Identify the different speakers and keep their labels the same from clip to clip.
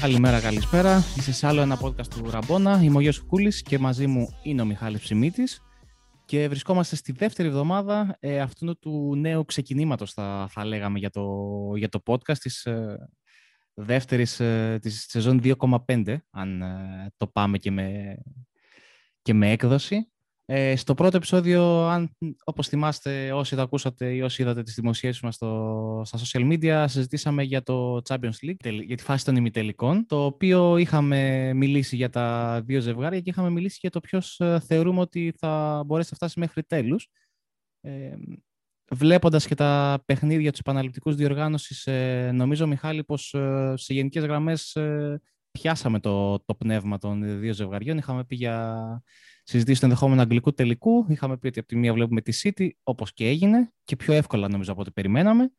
Speaker 1: Καλημέρα, καλησπέρα. Είστε σε άλλο ένα podcast του Ραμπόνα. Είμαι ο Γιώργος Κούλης και μαζί μου είναι ο Μιχάλης Ψημίτης. Και βρισκόμαστε στη δεύτερη εβδομάδα ε, αυτού του νέου ξεκινήματος, θα, θα λέγαμε, για το, για το podcast της ε, δεύτερης ε, της σεζόν 2,5, αν ε, το πάμε και με, και με έκδοση. Ε, στο πρώτο επεισόδιο, αν, όπως θυμάστε όσοι το ακούσατε ή όσοι είδατε τις δημοσίευσεις μας στο, στα social media, συζητήσαμε για το Champions League, για τη φάση των ημιτελικών, το οποίο είχαμε μιλήσει για τα δύο ζευγάρια και είχαμε μιλήσει για το ποιος ε, θεωρούμε ότι θα μπορέσει να φτάσει μέχρι τέλους. Ε, βλέποντας και τα παιχνίδια τους επαναληπτικούς διοργάνωσης, ε, νομίζω, Μιχάλη, πως ε, σε γενικές γραμμές ε, πιάσαμε το, το πνεύμα των δύο ζευγαριών. Είχαμε πει για συζητήσεις το ενδεχόμενο αγγλικού τελικού. Είχαμε πει ότι από τη μία βλέπουμε τη City, όπως και έγινε, και πιο εύκολα νομίζω από ό,τι περιμέναμε.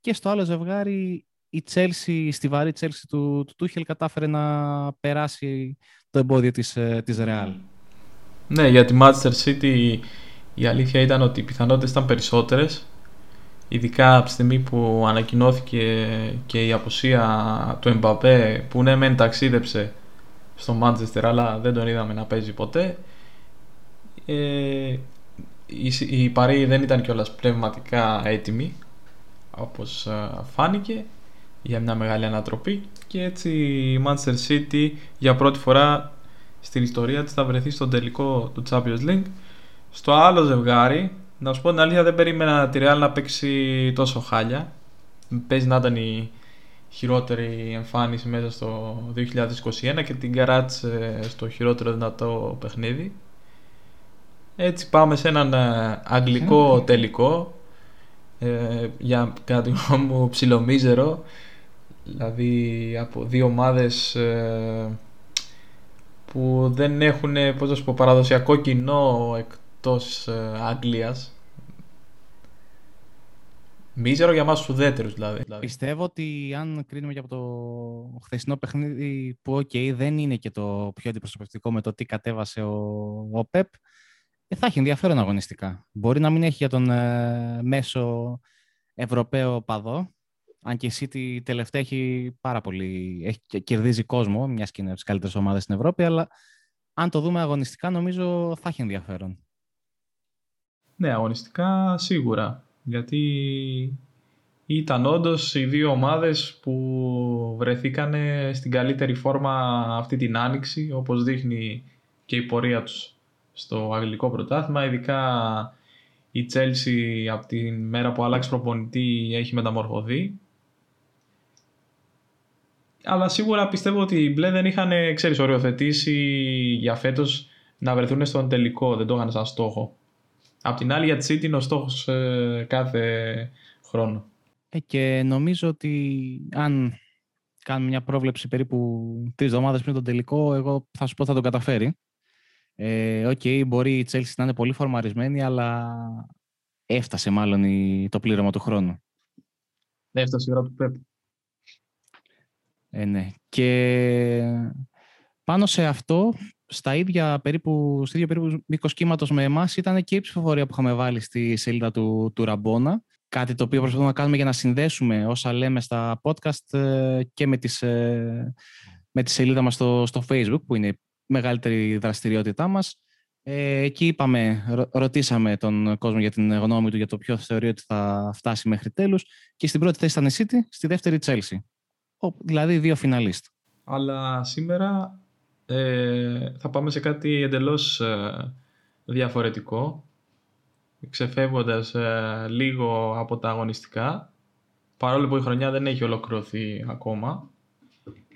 Speaker 1: Και στο άλλο ζευγάρι, η Chelsea, στη βαρύ Chelsea του, του Tuchel κατάφερε να περάσει το εμπόδιο της, ε, της Real.
Speaker 2: Ναι, για τη Manchester City η αλήθεια ήταν ότι οι πιθανότητες ήταν περισσότερες ειδικά από τη στιγμή που ανακοινώθηκε και η αποσία του Εμπαπέ που ναι μεν ταξίδεψε στο Manchester αλλά δεν τον είδαμε να παίζει ποτέ ε, η, η Παρή δεν ήταν κιόλας πνευματικά έτοιμη όπως ε, φάνηκε για μια μεγάλη ανατροπή. Και έτσι η Manchester City για πρώτη φορά στην ιστορία της θα βρεθεί στον τελικό του Champions League. Στο άλλο ζευγάρι να σου πω την αλήθεια δεν περίμενα τη Real να παίξει τόσο χάλια. Παίζει να ήταν η χειρότερη εμφάνιση μέσα στο 2021 και την καράτσε στο χειρότερο δυνατό παιχνίδι. Έτσι πάμε σε έναν ε, αγγλικό τελικό ε, για κάτι μου ψιλομίζερο. Δηλαδή από δύο ομάδες ε, που δεν έχουν πώς να πω, παραδοσιακό κοινό εκτός ε, Αγγλίας Μίζερο για μας ουδέτερους δηλαδή.
Speaker 1: Πιστεύω ότι αν κρίνουμε και από το χθεσινό παιχνίδι που okay, δεν είναι και το πιο αντιπροσωπευτικό με το τι κατέβασε ο, ο Πεπ ε, θα έχει ενδιαφέρον αγωνιστικά. Μπορεί να μην έχει για τον ε, μέσο Ευρωπαίο παδό, αν και η City τελευταία έχει πάρα πολύ, έχει, κερδίζει κόσμο, μιας και είναι από τις καλύτερες ομάδες στην Ευρώπη, αλλά αν το δούμε αγωνιστικά, νομίζω θα έχει ενδιαφέρον.
Speaker 2: Ναι, αγωνιστικά σίγουρα. Γιατί ήταν όντως οι δύο ομάδες που βρεθήκαν στην καλύτερη φόρμα αυτή την άνοιξη, όπως δείχνει και η πορεία τους στο αγγλικό πρωτάθλημα, ειδικά η Chelsea από τη μέρα που άλλαξε προπονητή έχει μεταμορφωθεί. Αλλά σίγουρα πιστεύω ότι οι μπλε δεν είχαν, ξέρεις, οριοθετήσει για φέτος να βρεθούν στον τελικό, δεν το είχαν σαν στόχο. Απ' την άλλη για τη City είναι ο στόχος ε, κάθε χρόνο.
Speaker 1: Ε, και νομίζω ότι αν κάνουμε μια πρόβλεψη περίπου τρεις εβδομάδες πριν τον τελικό, εγώ θα σου πω θα τον καταφέρει. Ε, okay, μπορεί η Chelsea να είναι πολύ φορμαρισμένη, αλλά έφτασε μάλλον η, το πλήρωμα του χρόνου.
Speaker 2: Έφτασε η ώρα του Πέπ.
Speaker 1: Ε, ναι. Και πάνω σε αυτό, στα ίδια περίπου, στο ίδιο περίπου μήκος κύματος με εμάς, ήταν και η ψηφοφορία που είχαμε βάλει στη σελίδα του, του Ραμπόνα. Κάτι το οποίο προσπαθούμε να κάνουμε για να συνδέσουμε όσα λέμε στα podcast ε, και με, τις, ε, με τη σελίδα μας στο, στο Facebook, που είναι μεγαλύτερη δραστηριότητά μας. Ε, εκεί είπαμε, ρωτήσαμε τον κόσμο για την γνώμη του για το ποιο θεωρεί ότι θα φτάσει μέχρι τέλους και στην πρώτη θέση ήταν η City, στη δεύτερη η Chelsea. Δηλαδή δύο φιναλίστ.
Speaker 2: Αλλά σήμερα ε, θα πάμε σε κάτι εντελώς ε, διαφορετικό ξεφεύγοντας ε, λίγο από τα αγωνιστικά παρόλο που η χρονιά δεν έχει ολοκληρωθεί ακόμα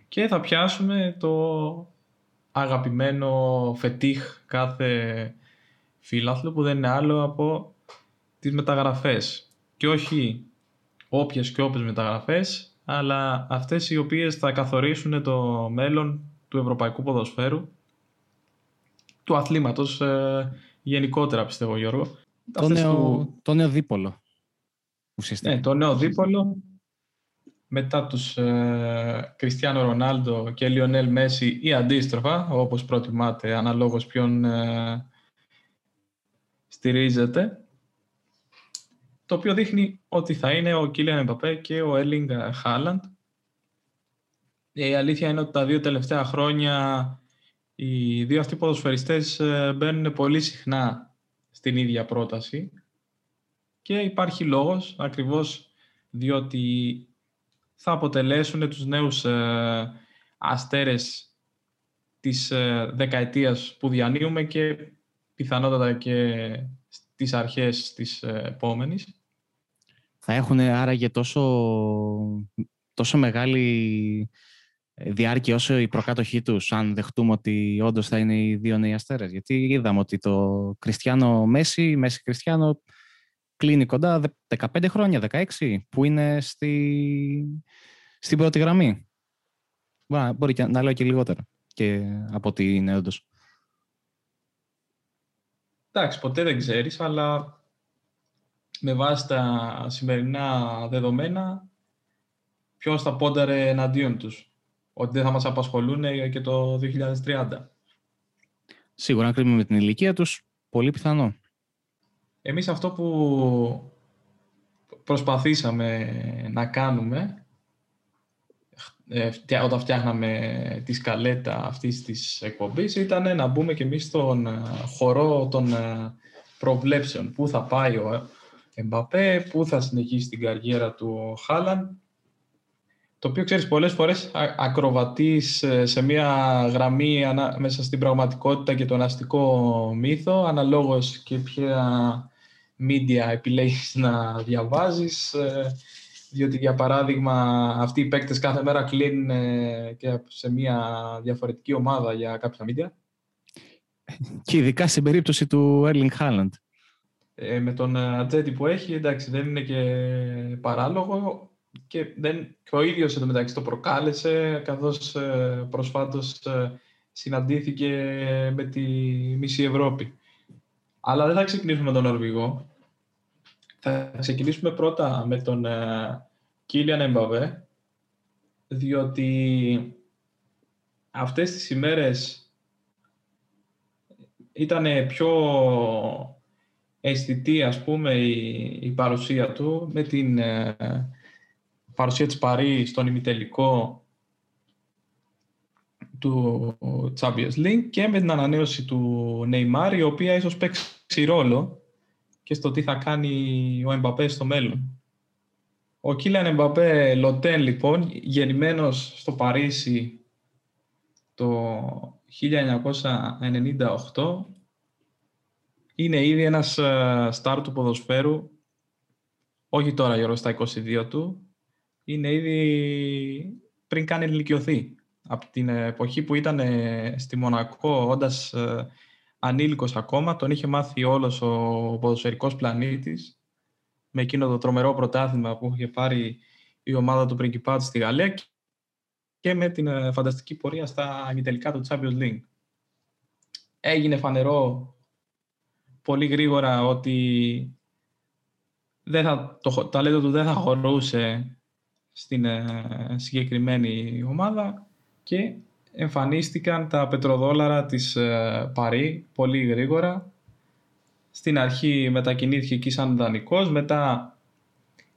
Speaker 2: και θα πιάσουμε το αγαπημένο φετίχ κάθε φίλαθλου που δεν είναι άλλο από τις μεταγραφές. Και όχι όποιες και όποιες μεταγραφές, αλλά αυτές οι οποίες θα καθορίσουν το μέλλον του ευρωπαϊκού ποδοσφαίρου, του αθλήματος ε, γενικότερα πιστεύω Γιώργο.
Speaker 1: Το νέο, το νέο δίπολο. ουσιαστικά.
Speaker 2: Ναι, το νέο δίπολο μετά τους ε, Κριστιανό Ρονάλντο και Λιονέλ Μέση ή αντίστροφα, όπως προτιμάτε, αναλόγως ποιον ε, στηρίζεται, το οποίο δείχνει ότι θα είναι ο Κίλιαν Εμπαπέ και ο Έλινγκ Χάλαντ. Η αλήθεια είναι ότι τα δύο τελευταία χρόνια οι δύο αυτοί ποδοσφαιριστές ε, μπαίνουν πολύ συχνά στην ίδια πρόταση και υπάρχει λόγος ακριβώς διότι θα αποτελέσουν τους νέους ε, αστέρες της ε, δεκαετίας που διανύουμε και πιθανότατα και στις αρχές της ε, επόμενης.
Speaker 1: Θα έχουν άραγε τόσο, τόσο μεγάλη διάρκεια όσο η προκάτοχή τους, αν δεχτούμε ότι όντως θα είναι οι δύο νέοι αστέρες. Γιατί είδαμε ότι το Κριστιανό Μέση, Μέση Κριστιανό, κλείνει κοντά 15 χρόνια, 16, που είναι στη, στην πρώτη γραμμή. Μπορεί και να λέω και λιγότερο και από ότι είναι όντως.
Speaker 2: Εντάξει, ποτέ δεν ξέρεις, αλλά με βάση τα σημερινά δεδομένα, ποιος θα πόνταρε εναντίον τους; Ότι δεν θα μας απασχολούν και το 2030.
Speaker 1: Σίγουρα, αν κρίνουμε με την ηλικία τους, πολύ πιθανό.
Speaker 2: Εμείς αυτό που προσπαθήσαμε να κάνουμε ε, όταν φτιάχναμε τη σκαλέτα αυτής της εκπομπής ήταν να μπούμε και εμείς στον ε, χορό των ε, προβλέψεων. Πού θα πάει ο Εμπαπέ, πού θα συνεχίσει την καριέρα του ο Χάλαν. Το οποίο, ξέρεις, πολλές φορές ακροβατείς σε μια γραμμή μέσα στην πραγματικότητα και τον αστικό μύθο, αναλόγως και ποια media επιλέγεις να διαβάζεις, ε, διότι για παράδειγμα αυτοί οι παίκτες κάθε μέρα κλείνουν ε, και σε μια διαφορετική ομάδα για κάποια media.
Speaker 1: Και ειδικά στην περίπτωση του Erling Haaland.
Speaker 2: Ε, με τον ατζέτη που έχει, εντάξει, δεν είναι και παράλογο και, δεν, και ο ίδιος εντωμεταξύ το προκάλεσε, καθώς ε, προσφάτως συναντήθηκε με τη μισή Ευρώπη. Αλλά δεν θα ξεκινήσουμε με τον Νορβηγό. Θα ξεκινήσουμε πρώτα με τον Κίλιαν Εμπαβέ, διότι αυτές τις ημέρες ήταν πιο αισθητή, ας πούμε, η, παρουσία του με την ε, παρουσία της Παρή στον ημιτελικό του Champions League και με την ανανέωση του Neymar, η οποία ίσως παίξει ρόλο και στο τι θα κάνει ο Εμπαπέ στο μέλλον. Ο Κίλιαν Εμπαπέ Λοτέν, λοιπόν, γεννημένος στο Παρίσι το 1998, είναι ήδη ένας στάρ του ποδοσφαίρου, όχι τώρα γύρω στα 22 του, είναι ήδη πριν κάνει ηλικιωθεί από την εποχή που ήταν ε, στη Μονακό όντας ε, ανήλικος ακόμα, τον είχε μάθει όλος ο ποδοσφαιρικός πλανήτης με εκείνο το τρομερό πρωτάθλημα που είχε πάρει η ομάδα του Πριγκιπάτου στη Γαλλία και με την ε, φανταστική πορεία στα ημιτελικά του Champions League. Έγινε φανερό πολύ γρήγορα ότι δεν θα, το ταλέντο του δεν θα χωρούσε στην συγκεκριμένη ομάδα και εμφανίστηκαν τα πετροδόλαρα της ε, Παρή πολύ γρήγορα. Στην αρχή μετακινήθηκε εκεί σαν δανεικός, μετά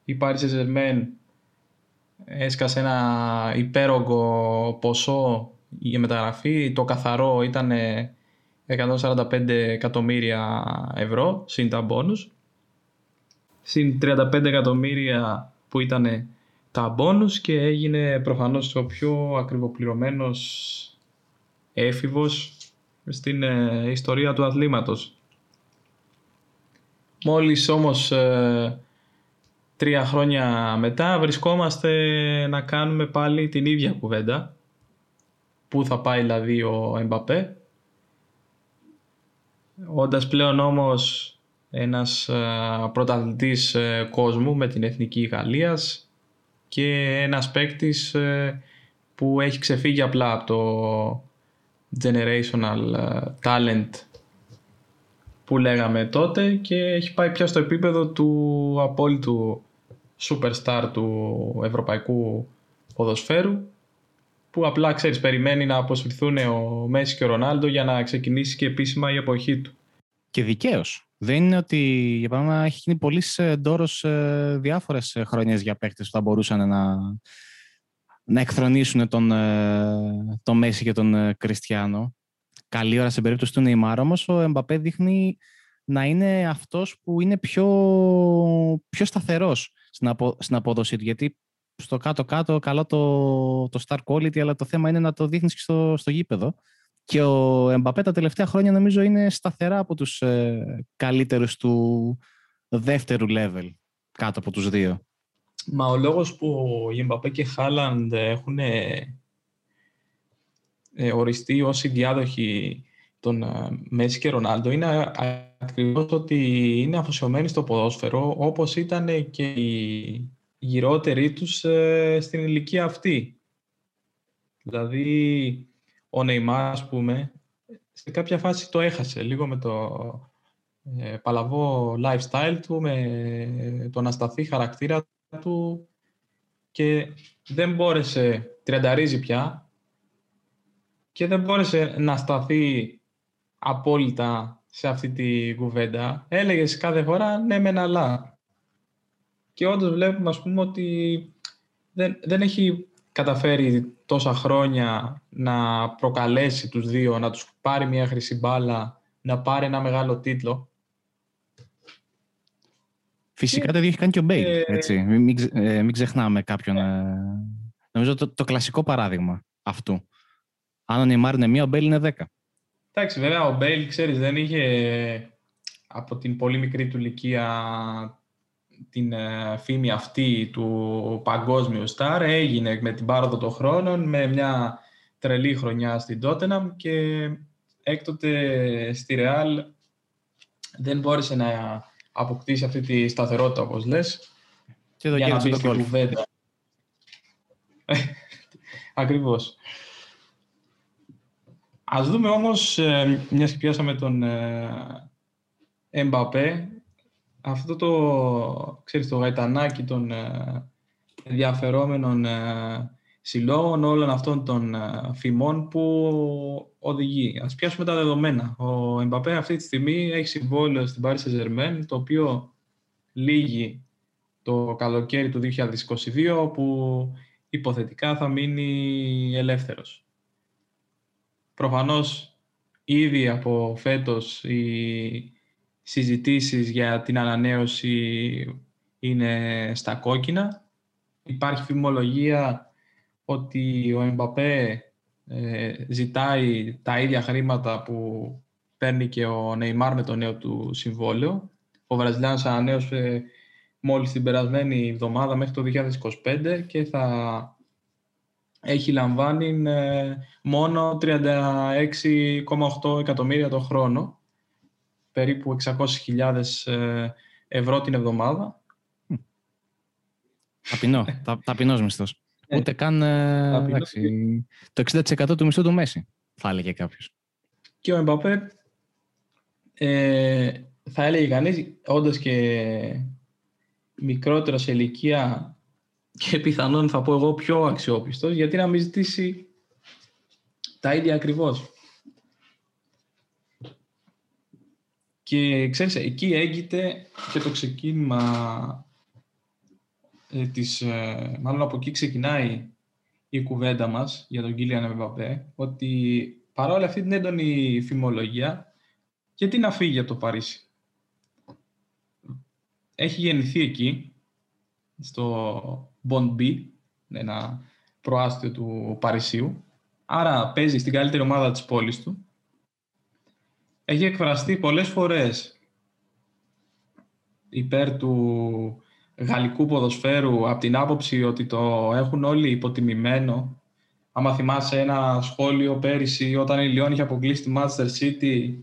Speaker 2: η Paris Saint-Germain έσκασε ένα υπέρογκο ποσό για μεταγραφή. Το καθαρό ήταν 145 εκατομμύρια ευρώ, συν τα μπόνους. Συν 35 εκατομμύρια που ήταν τα μπόνους και έγινε προφανώς ο πιο ακριβοπληρωμένος έφηβος στην ε, ιστορία του αθλήματος. Μόλις όμως ε, τρία χρόνια μετά βρισκόμαστε να κάνουμε πάλι την ίδια κουβέντα. Πού θα πάει δηλαδή ο Εμπαπέ. Όντας πλέον όμως ένας ε, πρωταθλητής κόσμου με την Εθνική Γαλλίας και ένας παίκτης ε, που έχει ξεφύγει απλά από το generational ε, talent που λέγαμε τότε και έχει πάει πια στο επίπεδο του απόλυτου superstar του ευρωπαϊκού ποδοσφαίρου που απλά ξέρεις περιμένει να αποσυρθούν ο Μέση και ο Ρονάλντο για να ξεκινήσει και επίσημα η εποχή του.
Speaker 1: Και δικαίως. Δεν είναι ότι για παράδειγμα έχει γίνει πολύ ντόρος ε, διάφορες χρονιές για παίκτες που θα μπορούσαν να, να εκθρονήσουν τον, ε, τον Μέση και τον ε, Κριστιανό. Καλή ώρα στην περίπτωση του Νεϊμάρ όμως ο Εμπαπέ δείχνει να είναι αυτός που είναι πιο, πιο σταθερός στην, απο, στην απόδοσή του. Γιατί στο κάτω-κάτω καλό το, το star quality, αλλά το θέμα είναι να το δείχνεις και στο, στο γήπεδο. Και ο Εμπαπέ τα τελευταία χρόνια νομίζω είναι σταθερά από τους ε, καλύτερους του δεύτερου level κάτω από τους δύο.
Speaker 2: Μα ο λόγος που οι Εμπαπέ και Χάλαντ έχουν ε, οριστεί ως οι διάδοχοι των ε, Μέση και Ρονάλντο είναι ακριβώς ότι είναι αφοσιωμένοι στο ποδόσφαιρο όπως ήταν και οι γυρότεροι τους ε, στην ηλικία αυτή. Δηλαδή ο Νεϊμάρ, ας πούμε, σε κάποια φάση το έχασε λίγο με το ε, παλαβό lifestyle του, με τον ασταθή χαρακτήρα του και δεν μπόρεσε, τριανταρίζει πια και δεν μπόρεσε να σταθεί απόλυτα σε αυτή τη κουβέντα. Έλεγε κάθε φορά ναι μεν αλλά. Και όντως βλέπουμε ας πούμε ότι δεν, δεν έχει καταφέρει τόσα χρόνια να προκαλέσει τους δύο, να τους πάρει μια χρυσή μπάλα, να πάρει ένα μεγάλο τίτλο.
Speaker 1: Φυσικά το ίδιο έχει κάνει και ο Μπέιλ, ε, έτσι. Μην, ε, μην ξεχνάμε κάποιον. Ε, νομίζω το, το κλασικό παράδειγμα αυτού. Αν ο Νεϊμάρ είναι μία, ο Μπέιλ είναι δέκα.
Speaker 2: Εντάξει, βέβαια ο Μπέιλ, ξέρεις, δεν είχε από την πολύ μικρή του ηλικία την ε, φήμη αυτή του παγκόσμιου στάρ. Έγινε με την πάροδο των χρόνων, με μια τρελή χρονιά στην Τότεναμ και έκτοτε στη Ρεάλ δεν μπόρεσε να αποκτήσει αυτή τη σταθερότητα, όπως λες,
Speaker 1: και εδώ για να μπει στην
Speaker 2: κουβέντα. Ακριβώς. Ας δούμε όμως, ε, μιας και πιάσαμε τον Εμπαπέ, αυτό το, ξέρεις, το γαϊτανάκι των ε, ενδιαφερόμενων ε, συλλόγων, όλων αυτών των φημών που οδηγεί. Ας πιάσουμε τα δεδομένα. Ο Εμπαπέ αυτή τη στιγμή έχει συμβόλαιο στην Paris Saint-Germain, το οποίο λύγει το καλοκαίρι του 2022, που υποθετικά θα μείνει ελεύθερος. Προφανώς ήδη από φέτος οι συζητήσεις για την ανανέωση είναι στα κόκκινα. Υπάρχει φημολογία ότι ο Εμπαπέ ε, ζητάει τα ίδια χρήματα που παίρνει και ο Νεϊμάρ με το νέο του συμβόλαιο. Ο Βραζιλιάνος ανανέωσε μόλις την περασμένη εβδομάδα μέχρι το 2025 και θα έχει λαμβάνει ε, μόνο 36,8 εκατομμύρια το χρόνο, περίπου 600.000 ε, ευρώ την εβδομάδα.
Speaker 1: Ταπεινό, τα, ταπεινός μισθός. Ε, Ούτε καν εντάξει, το 60% του μισθού του Μέση, θα έλεγε κάποιος.
Speaker 2: Και ο Εμπαπέ, ε, θα έλεγε κανείς, όντως και μικρότερο σε ηλικία και πιθανόν θα πω εγώ πιο αξιόπιστος, γιατί να μην ζητήσει τα ίδια ακριβώς. Και ξέρεις, εκεί έγκυται και το ξεκίνημα ε, της, ε, μάλλον από εκεί ξεκινάει η κουβέντα μας για τον Κίλιαν Εμπαπέ, ότι παρόλα αυτή την έντονη φημολογία, γιατί να φύγει από το Παρίσι. Έχει γεννηθεί εκεί, στο Bond ένα προάστιο του Παρισίου. Άρα παίζει στην καλύτερη ομάδα της πόλης του. Έχει εκφραστεί πολλές φορές υπέρ του γαλλικού ποδοσφαίρου από την άποψη ότι το έχουν όλοι υποτιμημένο. Άμα θυμάσαι ένα σχόλιο πέρυσι όταν η Λιόν είχε αποκλείσει τη Manchester City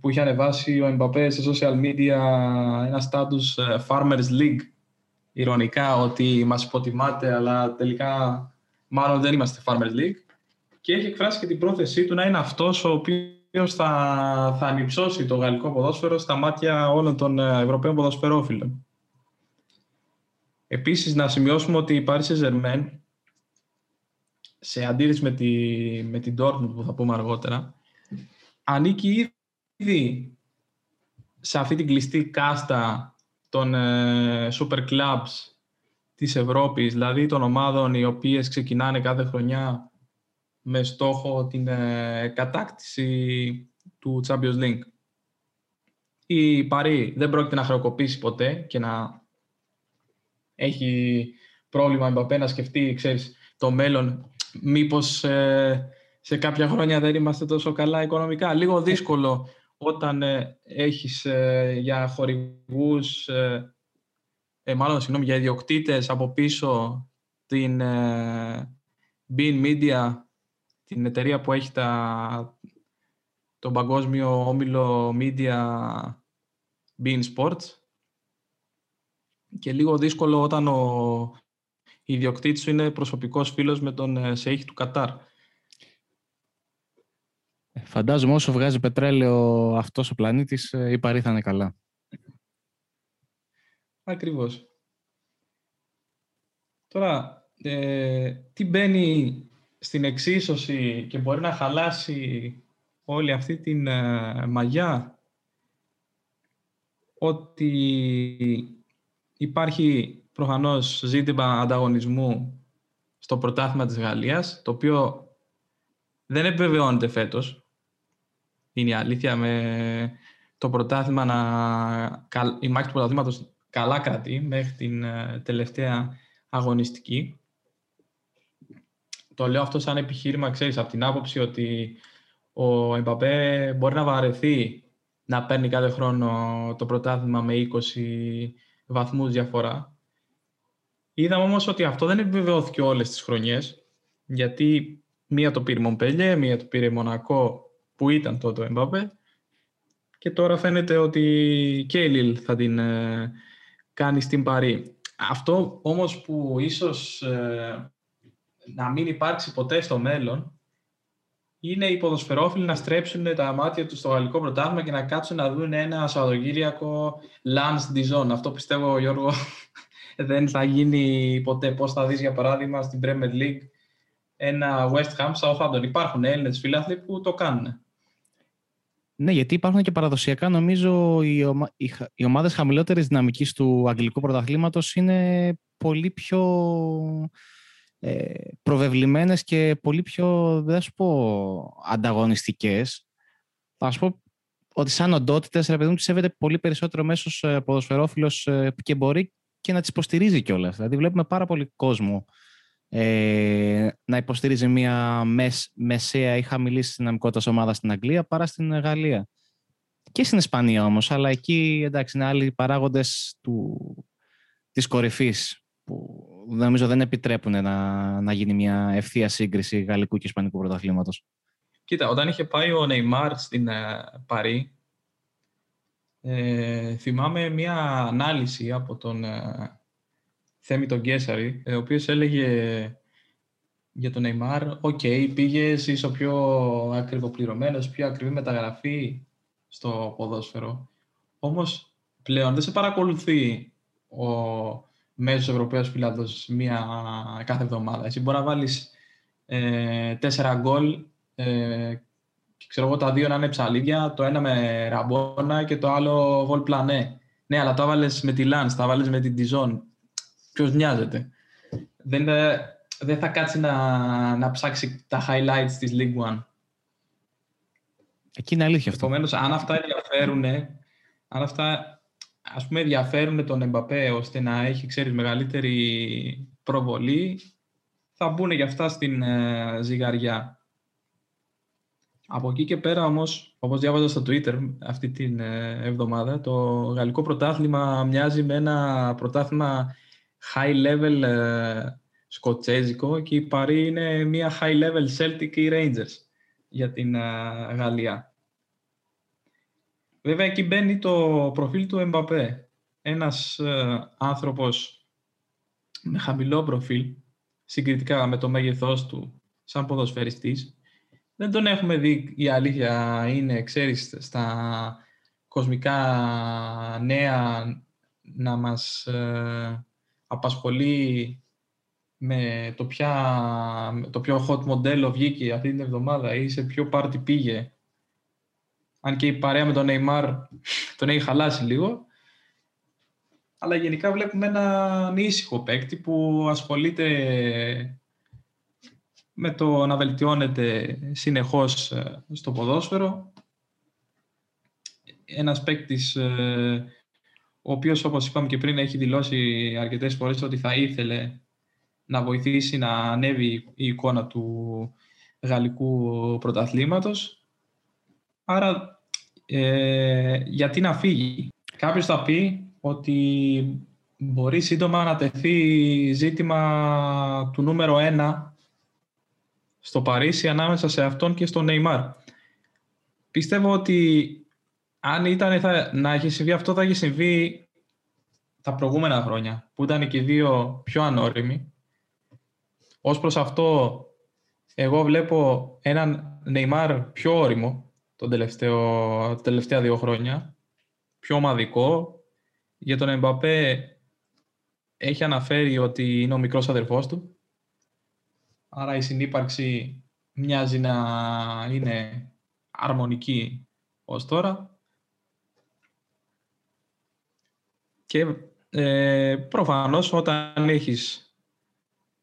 Speaker 2: που είχε ανεβάσει ο Εμπαπέ σε social media ένα status ε, Farmers League ηρωνικά ότι μας υποτιμάτε, αλλά τελικά μάλλον δεν είμαστε Farmers League. Και έχει εκφράσει και την πρόθεσή του να είναι αυτός ο οποίος θα, θα ανυψώσει το γαλλικό ποδόσφαιρο στα μάτια όλων των ε, Ευρωπαίων ποδοσφαιρόφιλων. Επίσης, να σημειώσουμε ότι η Paris Saint-Germain, σε αντίθεση με, τη, με την Dortmund που θα πούμε αργότερα, ανήκει ήδη σε αυτή την κλειστή κάστα των ε, super clubs της Ευρώπης, δηλαδή των ομάδων οι οποίες ξεκινάνε κάθε χρονιά με στόχο την ε, κατάκτηση του Champions League. Η Παρή δεν πρόκειται να χρεοκοπήσει ποτέ και να έχει πρόβλημα Μπαπέ να σκεφτεί, ξέρεις, το μέλλον. Μήπως ε, σε κάποια χρόνια δεν είμαστε τόσο καλά οικονομικά. Λίγο δύσκολο όταν ε, έχεις ε, για χορηγούς, ε, ε, μάλλον συγγνώμη, για ιδιοκτήτες από πίσω την Bean Media, την εταιρεία που έχει τα, τον παγκόσμιο όμιλο Media Bean Sports και λίγο δύσκολο όταν ο ιδιοκτήτης σου είναι προσωπικός φίλος με τον Σεΐχ του Κατάρ.
Speaker 1: Φαντάζομαι όσο βγάζει πετρέλαιο αυτός ο πλανήτης, ε, η Παρή θα είναι καλά.
Speaker 2: Ακριβώς. Τώρα, ε, τι μπαίνει στην εξίσωση και μπορεί να χαλάσει όλη αυτή την ε, μαγιά ότι υπάρχει προφανώς ζήτημα ανταγωνισμού στο πρωτάθλημα της Γαλλίας, το οποίο δεν επιβεβαιώνεται φέτος είναι η αλήθεια. Με το πρωτάθλημα να... η μάχη του πρωταθλήματος καλά κρατεί μέχρι την ε, τελευταία αγωνιστική. Το λέω αυτό σαν επιχείρημα, ξέρεις, από την άποψη ότι ο Εμπαπέ μπορεί να βαρεθεί να παίρνει κάθε χρόνο το πρωτάθλημα με 20 βαθμούς διαφορά. Είδαμε όμως ότι αυτό δεν επιβεβαιώθηκε όλες τις χρονιές, γιατί μία το πήρε Μομπέλιε, μία το πήρε Μονακό που ήταν τότε ο Εμπάπε και τώρα φαίνεται ότι και η Λίλ θα την ε, κάνει στην Παρή. Αυτό όμως που ίσως ε, να μην υπάρξει ποτέ στο μέλλον είναι οι ποδοσφαιρόφιλοι να στρέψουν τα μάτια τους στο γαλλικό πρωτάθλημα και να κάτσουν να δουν ένα Σαββατοκύριακο Lance Dijon. Αυτό πιστεύω, Γιώργο, δεν θα γίνει ποτέ. Πώς θα δεις, για παράδειγμα, στην Premier League ένα West Ham Southampton. Υπάρχουν Έλληνες φίλαθλοι που το κάνουν.
Speaker 1: Ναι, γιατί υπάρχουν και παραδοσιακά, νομίζω, οι, ομα... οι ομάδες χαμηλότερης δυναμικής του αγγλικού πρωταθλήματος είναι πολύ πιο ε, προβεβλημένες και πολύ πιο, δεν θα σου πω, ανταγωνιστικές. Θα σου πω ότι σαν οντότητες, ρε παιδί μου, σέβεται πολύ περισσότερο μέσος ε, ποδοσφαιρόφιλος ε, και μπορεί και να τις υποστηρίζει κιόλας. Δηλαδή βλέπουμε πάρα πολύ κόσμο ε, να υποστηρίζει μια μες, μεσαία ή χαμηλή δυναμικότητα ομάδα στην Αγγλία παρά στην Γαλλία. Και στην Ισπανία όμως, αλλά εκεί εντάξει είναι άλλοι παράγοντες του, της κορυφής που νομίζω δεν επιτρέπουν να, να γίνει μια ευθεία σύγκριση γαλλικού και ισπανικού πρωταθλήματος.
Speaker 2: Κοίτα, όταν είχε πάει ο Νεϊμάρ στην ε, Παρί, ε, θυμάμαι μια ανάλυση από τον ε, Θέμη τον Καίσαρη, ο οποίος έλεγε για τον Neymar, οκ, okay, πήγε είσαι ο πιο ακριβοπληρωμένος, πιο ακριβή μεταγραφή στο ποδόσφαιρο. Όμως πλέον δεν σε παρακολουθεί ο μέσος Ευρωπαίος Φιλάδος μία κάθε εβδομάδα. Εσύ μπορεί να βάλεις ε, τέσσερα γκολ ε, και ξέρω εγώ τα δύο να είναι ψαλίδια, το ένα με ραμπόνα και το άλλο βολ πλανέ. Ναι, αλλά το έβαλες με τη Λάνς, το έβαλες με την Dijon ποιος νοιάζεται. Δεν, δεν θα κάτσει να, να ψάξει τα highlights της League One.
Speaker 1: Εκεί είναι αλήθεια αυτό.
Speaker 2: Επομένως, αν αυτά ενδιαφέρουν, αν αυτά ας πούμε ενδιαφέρουν τον Εμπαπέ ώστε να έχει, ξέρεις, μεγαλύτερη προβολή, θα μπουν για αυτά στην ε, ζυγαριά. Από εκεί και πέρα όμως, όπως διάβαζα στο Twitter αυτή την ε, εβδομάδα, το γαλλικό πρωτάθλημα μοιάζει με ένα πρωτάθλημα high level uh, σκοτσέζικο και η Παρή είναι μια high level Celtic ή Rangers για την uh, Γαλλία. Βέβαια εκεί μπαίνει το προφίλ του Εμπαπέ. Ένας uh, άνθρωπος με χαμηλό προφίλ, συγκριτικά με το μέγεθός του σαν ποδοσφαιριστής. Δεν τον έχουμε δει, η αλήθεια είναι, ξέρεις, στα κοσμικά νέα να μας απασχολεί με το, ποια, το πιο hot μοντέλο βγήκε αυτή την εβδομάδα ή σε ποιο πάρτι πήγε. Αν και η παρέα με τον Neymar τον έχει χαλάσει λίγο. Αλλά γενικά βλέπουμε έναν ήσυχο παίκτη που ασχολείται με το να βελτιώνεται συνεχώς ε, στο ποδόσφαιρο. Ένας παίκτης ε, ο οποίος όπως είπαμε και πριν έχει δηλώσει αρκετές φορές ότι θα ήθελε να βοηθήσει να ανέβει η εικόνα του γαλλικού πρωταθλήματος. Άρα ε, γιατί να φύγει. Κάποιος θα πει ότι μπορεί σύντομα να τεθεί ζήτημα του νούμερο ένα στο Παρίσι ανάμεσα σε αυτόν και στον Νεϊμάρ. Πιστεύω ότι αν ήταν να έχει συμβεί αυτό θα έχει συμβεί τα προηγούμενα χρόνια που ήταν και οι δύο πιο ανώριμοι. Ως προς αυτό εγώ βλέπω έναν Νεϊμάρ πιο όριμο τον τελευταίο, τα τελευταία δύο χρόνια, πιο ομαδικό. Για τον Εμπαπέ έχει αναφέρει ότι είναι ο μικρός αδερφός του. Άρα η συνύπαρξη μοιάζει να είναι αρμονική ως τώρα. Και ε, προφανώς όταν έχεις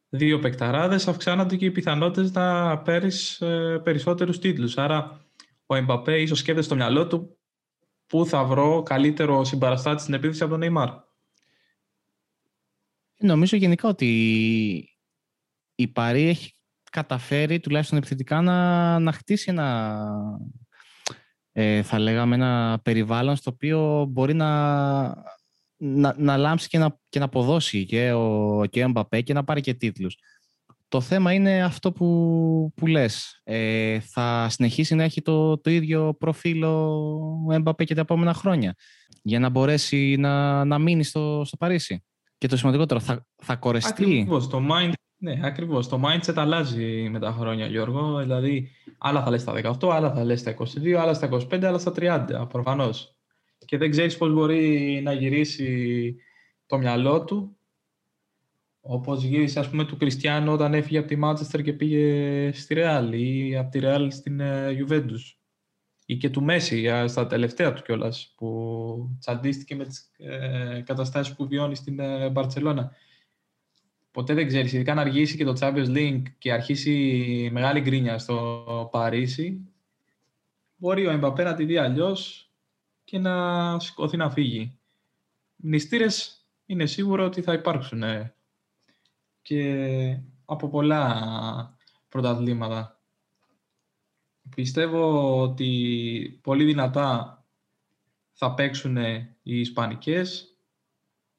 Speaker 2: δύο παικταράδες αυξάνονται και οι πιθανότητες να παίρνεις ε, περισσότερους τίτλους. Άρα ο Εμπαπέ ίσως σκέφτεται στο μυαλό του πού θα βρω καλύτερο συμπαραστάτη στην επίθεση από τον Νεϊμάρ.
Speaker 1: Νομίζω γενικά ότι η Παρή έχει καταφέρει τουλάχιστον επιθετικά να, να χτίσει ένα ε, θα λέγαμε ένα περιβάλλον στο οποίο μπορεί να, να, να λάμψει και να, και να αποδώσει και ο, και ο Εμπαπέ και να πάρει και τίτλους. Το θέμα είναι αυτό που, που λες. Ε, θα συνεχίσει να έχει το, το ίδιο προφίλ ο Εμπαπέ και τα επόμενα χρόνια για να μπορέσει να, να μείνει στο, στο Παρίσι; Και το σημαντικότερο, θα, θα κορεστεί;
Speaker 2: Ακριβώς, το mind, ναι, ακριβώς. Το mindset αλλάζει με τα χρόνια, Γιώργο. Δηλαδή, άλλα θα λες στα 18, άλλα θα λες στα 22, άλλα στα 25, άλλα στα 30, προφανώς. Και δεν ξέρεις πώς μπορεί να γυρίσει το μυαλό του Όπως γύρισε ας πούμε του Κριστιανό όταν έφυγε από τη Μάντσεστερ και πήγε στη Ρεάλ ή από τη Ρεάλ στην Ιουβέντου. Ή και του Μέση στα τελευταία του κιόλας που τσαντίστηκε με τις ε, καταστάσεις που βιώνει στην ε, Μπαρσελόνα. Ποτέ δεν ξέρεις, ειδικά να αργήσει και το Champions League και αρχίσει μεγάλη γκρίνια στο Παρίσι, μπορεί ο Εμπαπέ να τη δει αλλιώς και να σηκωθεί να φύγει. Μνηστήρες είναι σίγουρο ότι θα υπάρξουν και από πολλά πρωταθλήματα. Πιστεύω ότι πολύ δυνατά θα παίξουν οι Ισπανικές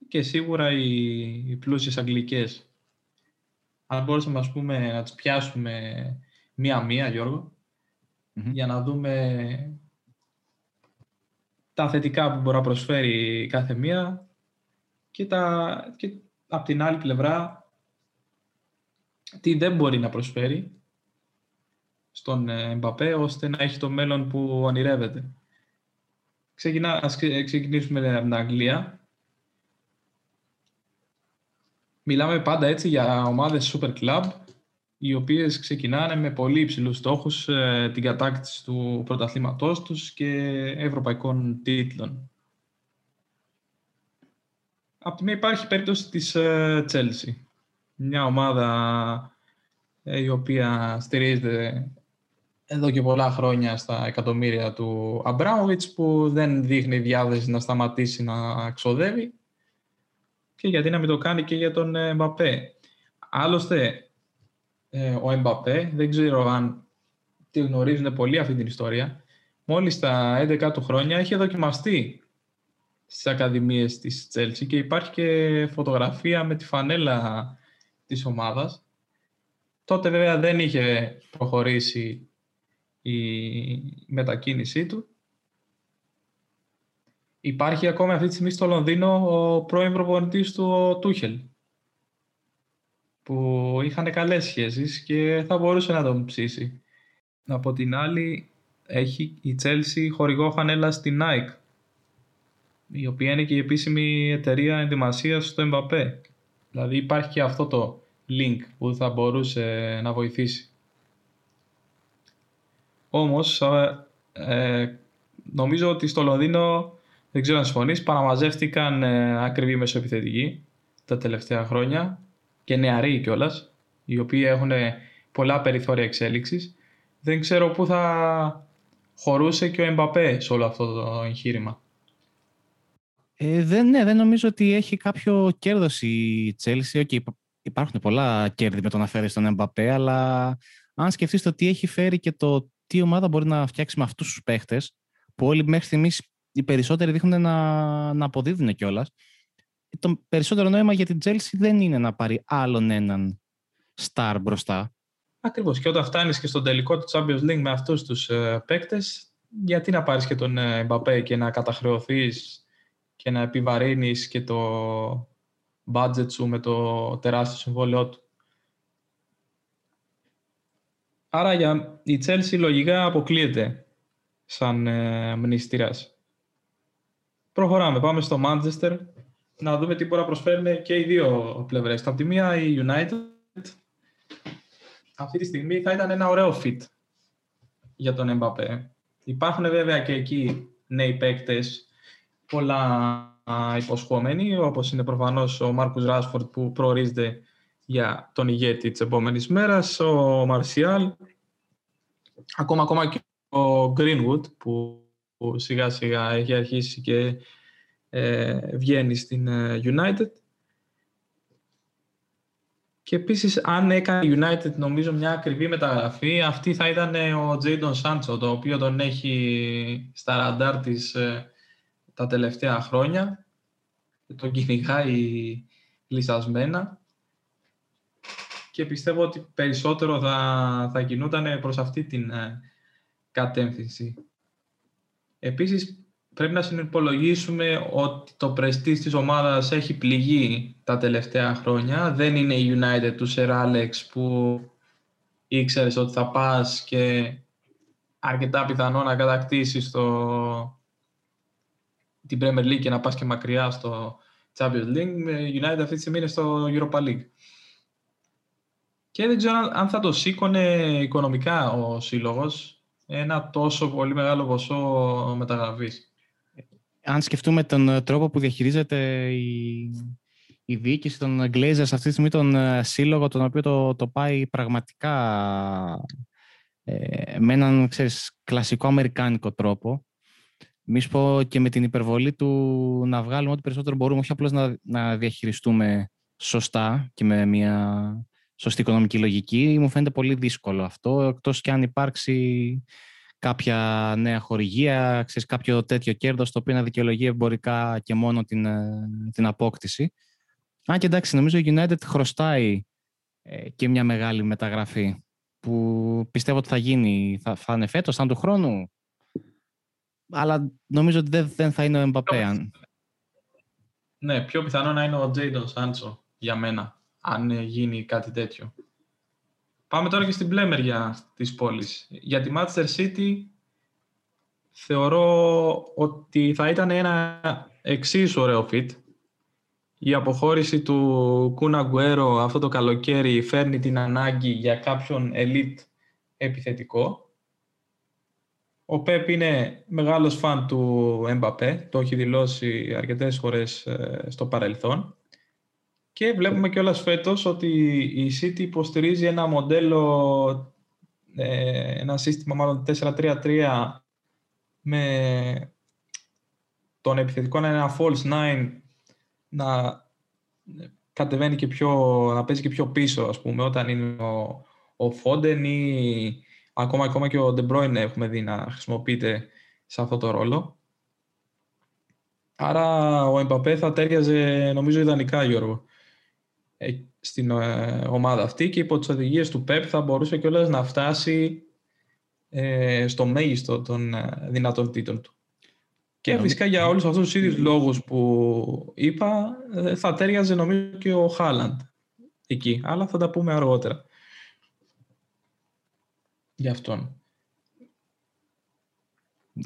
Speaker 2: και σίγουρα οι, οι πλούσιες Αγγλικές. Αν μπορούσαμε ας πούμε, να τις πιάσουμε μία-μία, για να δούμε τα θετικά που μπορεί να προσφέρει κάθε μία και, τα, και από την άλλη πλευρά τι δεν μπορεί να προσφέρει στον ε, Μπαπέ ώστε να έχει το μέλλον που ονειρεύεται. Ξεκινά, ας ξεκινήσουμε από την Αγγλία. Μιλάμε πάντα έτσι για ομάδες Super Club οι οποίες ξεκινάνε με πολύ υψηλούς στόχους ε, την κατάκτηση του πρωταθλήματός τους και ευρωπαϊκών τίτλων. Από τη μία υπάρχει περίπτωση της ε, Chelsea μια ομάδα ε, η οποία στηρίζεται εδώ και πολλά χρόνια στα εκατομμύρια του Αμπράουιτς που δεν δείχνει διάθεση να σταματήσει να ξοδεύει και γιατί να μην το κάνει και για τον Εμπαπέ. Άλλωστε, ε, ο Εμπαπέ, δεν ξέρω αν τη γνωρίζουν πολύ αυτή την ιστορία, μόλις στα 11 του χρόνια έχει δοκιμαστεί στις ακαδημίες της Chelsea και υπάρχει και φωτογραφία με τη φανέλα της ομάδας. Τότε βέβαια δεν είχε προχωρήσει η μετακίνησή του. Υπάρχει ακόμα αυτή τη στιγμή στο Λονδίνο ο πρώην προπονητής του ο Τούχελ που είχαν καλές σχέσεις και θα μπορούσε να τον ψήσει. Από την άλλη έχει η Chelsea χορηγό φανέλα στη Nike η οποία είναι και η επίσημη εταιρεία ενδυμασίας στο Mbappé Δηλαδή υπάρχει και αυτό το link που θα μπορούσε να βοηθήσει. Όμως, ε, νομίζω ότι στο Λονδίνο, δεν ξέρω αν συμφωνείς, παραμαζεύτηκαν ε, ακριβοί μεσοεπιθετικοί τα τελευταία χρόνια και νεαροί κιόλας, οι οποίοι έχουν πολλά περιθώρια εξέλιξης. Δεν ξέρω πού θα χωρούσε και ο Εμπαπέ σε όλο αυτό το εγχείρημα.
Speaker 1: Ε, δεν, ναι, δεν νομίζω ότι έχει κάποιο κέρδος η Chelsea. Okay, υπάρχουν πολλά κέρδη με το να φέρεις τον Εμπαπέ, αλλά αν σκεφτείς το τι έχει φέρει και το τι ομάδα μπορεί να φτιάξει με αυτούς τους παίχτες, που όλοι μέχρι στιγμής οι περισσότεροι δείχνουν να, να αποδίδουν κιόλας. Το περισσότερο νόημα για την Chelsea δεν είναι να πάρει άλλον έναν star μπροστά.
Speaker 2: Ακριβώς. Και όταν φτάνεις και στον τελικό του Champions League με αυτούς τους ε, παίκτες, γιατί να πάρεις και τον Εμπαπέ και να καταχρεωθείς και να επιβαρύνεις και το budget σου με το τεράστιο συμβόλαιό του. Άρα για η Chelsea λογικά αποκλείεται σαν ε, μνηστήρας. Προχωράμε, πάμε στο Manchester να δούμε τι μπορεί να προσφέρουν και οι δύο πλευρές. Από τη μία η United αυτή τη στιγμή θα ήταν ένα ωραίο fit για τον Mbappé. Υπάρχουν βέβαια και εκεί νέοι παίκτες, πολλά υποσχόμενοι, όπως είναι προφανώς ο Μάρκους Ράσφορντ που προορίζεται για τον ηγέτη της επόμενης μέρας, ο Μαρσιάλ, ακόμα, ακόμα και ο Greenwood που, σιγά σιγά έχει αρχίσει και ε, βγαίνει στην ε, United. Και επίσης αν έκανε United νομίζω μια ακριβή μεταγραφή, αυτή θα ήταν ο Jadon Sancho, το οποίο τον έχει στα ραντάρ της ε, τα τελευταία χρόνια. Τον κυνηγάει λυσασμένα και πιστεύω ότι περισσότερο θα, θα κινούταν προς αυτή την ε, κατεύθυνση. Επίσης, πρέπει να συνυπολογίσουμε ότι το πρεστής της ομάδας έχει πληγεί τα τελευταία χρόνια. Δεν είναι η United του Sir Alex που ήξερες ότι θα πας και αρκετά πιθανό να κατακτήσεις το... την Premier League και να πας και μακριά στο Champions League. Η United αυτή τη στιγμή είναι στο Europa League. Και δεν ξέρω αν θα το σήκωνε οικονομικά ο σύλλογος ένα τόσο πολύ μεγάλο ποσό μεταγραφής.
Speaker 1: Αν σκεφτούμε τον τρόπο που διαχειρίζεται η, η διοίκηση των Glazers αυτή τη στιγμή τον ε, σύλλογο, τον οποίο το, το πάει πραγματικά ε, με έναν ξέρεις, κλασικό αμερικάνικο τρόπο. Μη πω και με την υπερβολή του να βγάλουμε ό,τι περισσότερο μπορούμε, όχι απλώς να, να διαχειριστούμε σωστά και με μια σωστή οικονομική λογική. Μου φαίνεται πολύ δύσκολο αυτό, εκτός και αν υπάρξει κάποια νέα χορηγία, ξέρεις, κάποιο τέτοιο κέρδος, το οποίο να δικαιολογεί εμπορικά και μόνο την, ε, την απόκτηση. Αν και εντάξει, νομίζω η United χρωστάει ε, και μια μεγάλη μεταγραφή που πιστεύω ότι θα γίνει, θα, θα είναι φέτος, σαν του χρόνου. Αλλά νομίζω ότι δεν, δεν θα είναι ο Εμπαπέ.
Speaker 2: Ναι, πιο πιθανό να είναι ο Τζέιντον Σάντσο για μένα αν γίνει κάτι τέτοιο. Πάμε τώρα και στην μπλε μεριά της πόλης. Για τη Manchester City θεωρώ ότι θα ήταν ένα εξίσου ωραίο fit. Η αποχώρηση του Κούνα Γκουέρο αυτό το καλοκαίρι φέρνει την ανάγκη για κάποιον elite επιθετικό. Ο Πέπ είναι μεγάλος φαν του Εμπαπέ, το έχει δηλώσει αρκετές φορές ε, στο παρελθόν. Και βλέπουμε κιόλας φέτος ότι η City υποστηρίζει ένα μοντέλο, ε, ένα σύστημα μάλλον 4-3-3 με τον επιθετικό να είναι ένα false 9 να κατεβαίνει και πιο, να παίζει και πιο πίσω ας πούμε όταν είναι ο, ο Foden ή ακόμα, ακόμα και ο De Bruyne έχουμε δει να χρησιμοποιείται σε αυτό το ρόλο. Άρα ο Εμπαπέ θα τέριαζε νομίζω ιδανικά Γιώργο. Ε, στην ε, ομάδα αυτή και υπό τις οδηγίες του ΠΕΠ θα μπορούσε κιόλας να φτάσει ε, στο μέγιστο των δυνατοτήτων του. Και φυσικά για όλους αυτούς τους ίδιους λόγους που είπα θα τέριαζε νομίζω και ο Χάλαντ εκεί, αλλά θα τα πούμε αργότερα. Για αυτόν.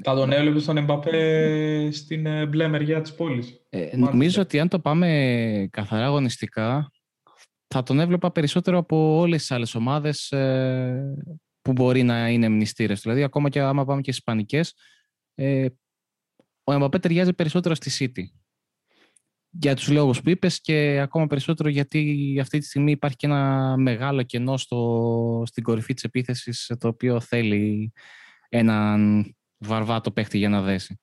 Speaker 2: Θα τον έβλεπες στον Εμπαπέ στην μπλε μεριά της πόλης.
Speaker 1: νομίζω ότι αν το πάμε καθαρά αγωνιστικά, θα τον έβλεπα περισσότερο από όλες τις άλλες ομάδες ε, που μπορεί να είναι μνηστήρες. Δηλαδή, ακόμα και άμα πάμε και στις Ισπανικές, ε, ο Εμπαπέ ταιριάζει περισσότερο στη City. Για τους λόγους που είπες και ακόμα περισσότερο γιατί αυτή τη στιγμή υπάρχει και ένα μεγάλο κενό στο, στην κορυφή της επίθεσης το οποίο θέλει έναν βαρβάτο παίχτη για να δέσει.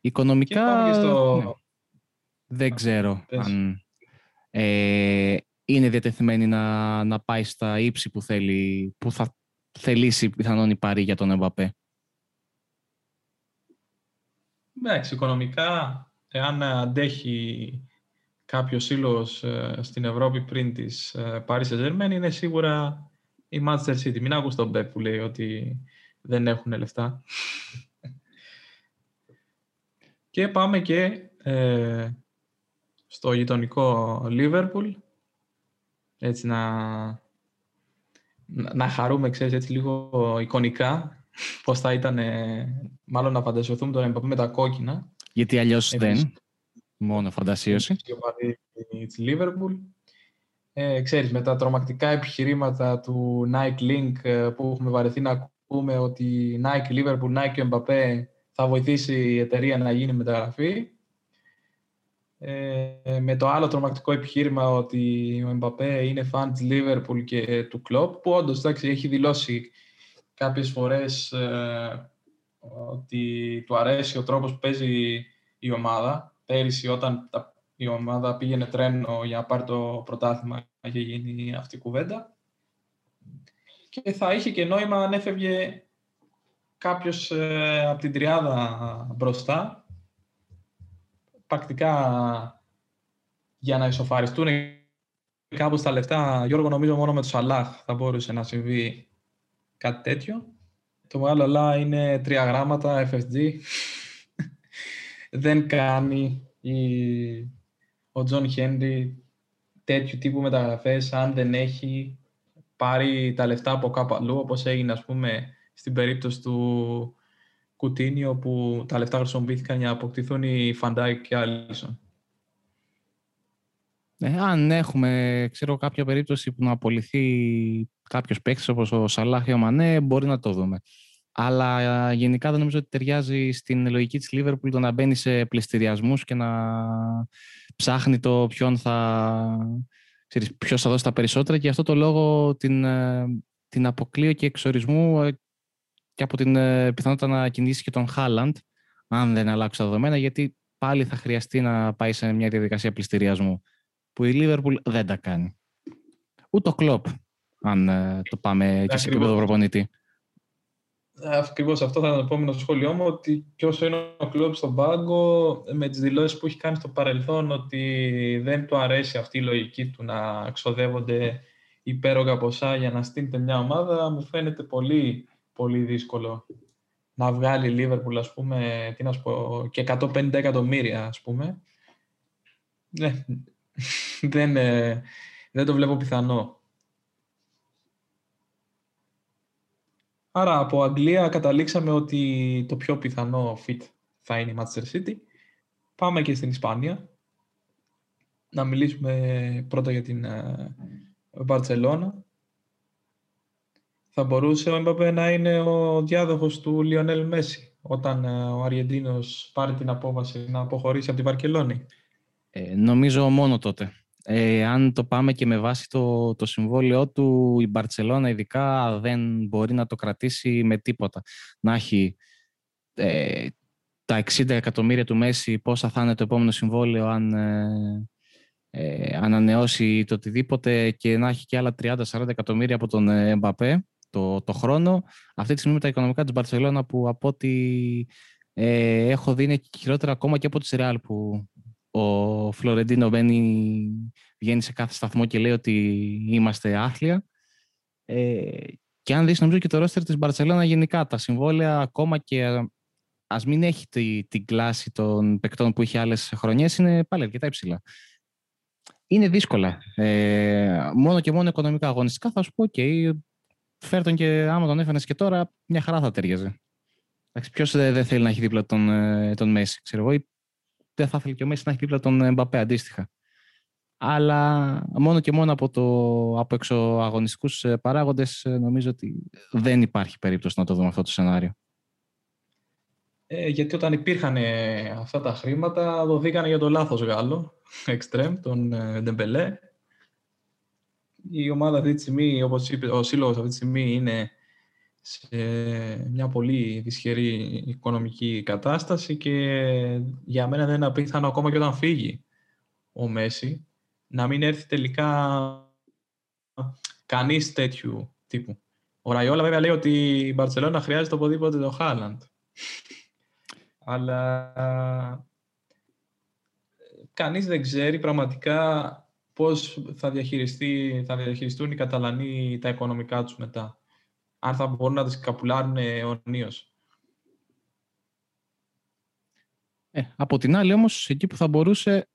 Speaker 1: Οικονομικά ναι, δεν ξέρω αν ε, είναι διατεθειμένη να, να πάει στα ύψη που, θέλει, που θα θελήσει πιθανόν η Παρή για τον Εμπαπέ.
Speaker 2: Εντάξει, οικονομικά, εάν αντέχει κάποιος σύλλογο ε, στην Ευρώπη πριν της Paris saint είναι σίγουρα η Manchester City. Μην ακούς τον Πεπ που λέει ότι δεν έχουν λεφτά. και πάμε και ε, στο γειτονικό Liverpool. Έτσι να, να χαρούμε, ξέρεις, έτσι λίγο εικονικά πώς θα ήταν, μάλλον να φαντασιωθούμε τον Εμπαπέ με τα κόκκινα.
Speaker 1: Γιατί αλλιώς δεν, μόνο φαντασίωση.
Speaker 2: Της Liverpool. Ε, ξέρεις, με τα τρομακτικά επιχειρήματα του Nike Link ε, που έχουμε βαρεθεί να ακούμε ότι Nike, Liverpool, Nike, Mbappé θα βοηθήσει η εταιρεία να γίνει μεταγραφή. Ε, με το άλλο τρομακτικό επιχείρημα ότι ο Mbappé είναι φαν της Liverpool και του Klopp, που όντως εντάξει, έχει δηλώσει κάποιες φορές ε, ότι του αρέσει ο τρόπος που παίζει η ομάδα. Πέρυσι όταν η ομάδα πήγαινε τρένο για να πάρει το πρωτάθλημα είχε γίνει αυτή η κουβέντα. Και θα είχε και νόημα αν έφευγε κάποιος ε, από την τριάδα μπροστά. Πρακτικά για να ισοφαριστούν κάπου τα λεφτά, Γιώργο, νομίζω μόνο με το Σαλάχ θα μπορούσε να συμβεί κάτι τέτοιο. Το μεγάλο αλλά είναι τρία γράμματα, FSG. Δεν κάνει η... ο Τζον Χένρι τέτοιου τύπου μεταγραφές αν δεν έχει πάρει τα λεφτά από κάπου αλλού, όπως έγινε ας πούμε στην περίπτωση του Κουτίνιο που τα λεφτά χρησιμοποιήθηκαν για να αποκτηθούν οι Φαν Ντάικ και Άλισον.
Speaker 1: Ε, αν έχουμε ξέρω, κάποια περίπτωση που να απολυθεί κάποιος παίκτης όπως ο Σαλάχ ή ο Μανέ, μπορεί να το δούμε. Αλλά γενικά δεν νομίζω ότι ταιριάζει στην λογική της Λίβερπουλ το να μπαίνει σε πλειστηριασμού και να ψάχνει το ποιον θα, ξέρεις, ποιος θα δώσει τα περισσότερα και γι' αυτό το λόγο την, ε, την αποκλείω και εξορισμού ε, και από την πιθανότητα να κινήσει και τον Χάλαντ αν δεν αλλάξει τα δεδομένα γιατί πάλι θα χρειαστεί να πάει σε μια διαδικασία πληστηριασμού που η Λίβερπουλ δεν τα κάνει. Ούτε ο Κλόπ, αν ε, το πάμε και σε επίπεδο προπονητή.
Speaker 2: Ακριβώς αυτό θα ήταν το επόμενο σχόλιο μου, ότι και όσο είναι ο Κλόπ στον πάγκο, με τις δηλώσεις που έχει κάνει στο παρελθόν, ότι δεν του αρέσει αυτή η λογική του να ξοδεύονται υπέρογα ποσά για να στείλετε μια ομάδα, μου φαίνεται πολύ, πολύ δύσκολο να βγάλει η Λίβερπουλ, ας πούμε, τι να σου πω, και 150 εκατομμύρια, ας πούμε. Ναι, δεν, ε, δεν το βλέπω πιθανό. Άρα από Αγγλία καταλήξαμε ότι το πιο πιθανό fit θα είναι η Manchester City. Πάμε και στην Ισπανία. Να μιλήσουμε πρώτα για την Μπαρτσελώνα. Θα μπορούσε ο Εμπαπέ να είναι ο διάδοχος του Λιονέλ Μέση όταν ε, ο Αργεντίνος πάρει την απόβαση να αποχωρήσει από την Βαρκελόνη;
Speaker 1: Ε, νομίζω μόνο τότε. Ε, αν το πάμε και με βάση το, το συμβόλαιό του, η Μπαρτσελώνα ειδικά δεν μπορεί να το κρατήσει με τίποτα. Να έχει ε, τα 60 εκατομμύρια του Μέση, πόσα θα είναι το επόμενο συμβόλαιο αν ε, ε ανανεώσει το οτιδήποτε και να έχει και άλλα 30-40 εκατομμύρια από τον Εμπαπέ το, το χρόνο. Αυτή τη στιγμή με τα οικονομικά της Μπαρτσελώνα που από ό,τι ε, έχω δει είναι χειρότερα ακόμα και από τη Ρεάλ που ο Φλωρεντίνο μπαίνει, βγαίνει σε κάθε σταθμό και λέει ότι είμαστε άθλια. Ε, και αν δεις νομίζω και το ρόστερ της Μπαρτσελώνα γενικά, τα συμβόλαια ακόμα και ας μην έχει τη, την κλάση των παικτών που είχε άλλες χρονιές, είναι πάλι αρκετά υψηλά. Είναι δύσκολα. Ε, μόνο και μόνο οικονομικά αγωνιστικά θα σου πω και okay, φέρ τον και άμα τον έφερνες και τώρα μια χαρά θα ταιριάζει. Ποιος δεν θέλει να έχει δίπλα τον, ε, τον Μέση, ξέρω εγώ, δεν θα ήθελε και ο Μέση να έχει δίπλα τον Εμπαπέ αντίστοιχα. Αλλά μόνο και μόνο από, το, από εξωαγωνιστικούς παράγοντες νομίζω ότι δεν υπάρχει περίπτωση να το δούμε αυτό το σενάριο.
Speaker 2: Ε, γιατί όταν υπήρχαν αυτά τα χρήματα, δοθήκανε για το λάθος Γάλλο, εξτρέμ, τον ε, Ντεμπελέ. Η ομάδα αυτή τη στιγμή, όπως είπε ο Σύλλογος αυτή τη στιγμή, είναι σε μια πολύ δυσχερή οικονομική κατάσταση και για μένα δεν είναι απίθανο ακόμα και όταν φύγει ο Μέση να μην έρθει τελικά κανείς τέτοιου τύπου. Ο Ραϊόλα βέβαια λέει ότι η Μπαρτσελώνα χρειάζεται οπουδήποτε το Χάλαντ. Αλλά κανείς δεν ξέρει πραγματικά πώς θα, διαχειριστεί, θα διαχειριστούν οι Καταλανοί τα οικονομικά τους μετά. Αν θα μπορούν να τις καπουλάρουν αιωνίως.
Speaker 1: Ε, από την άλλη όμως, εκεί που θα μπορούσε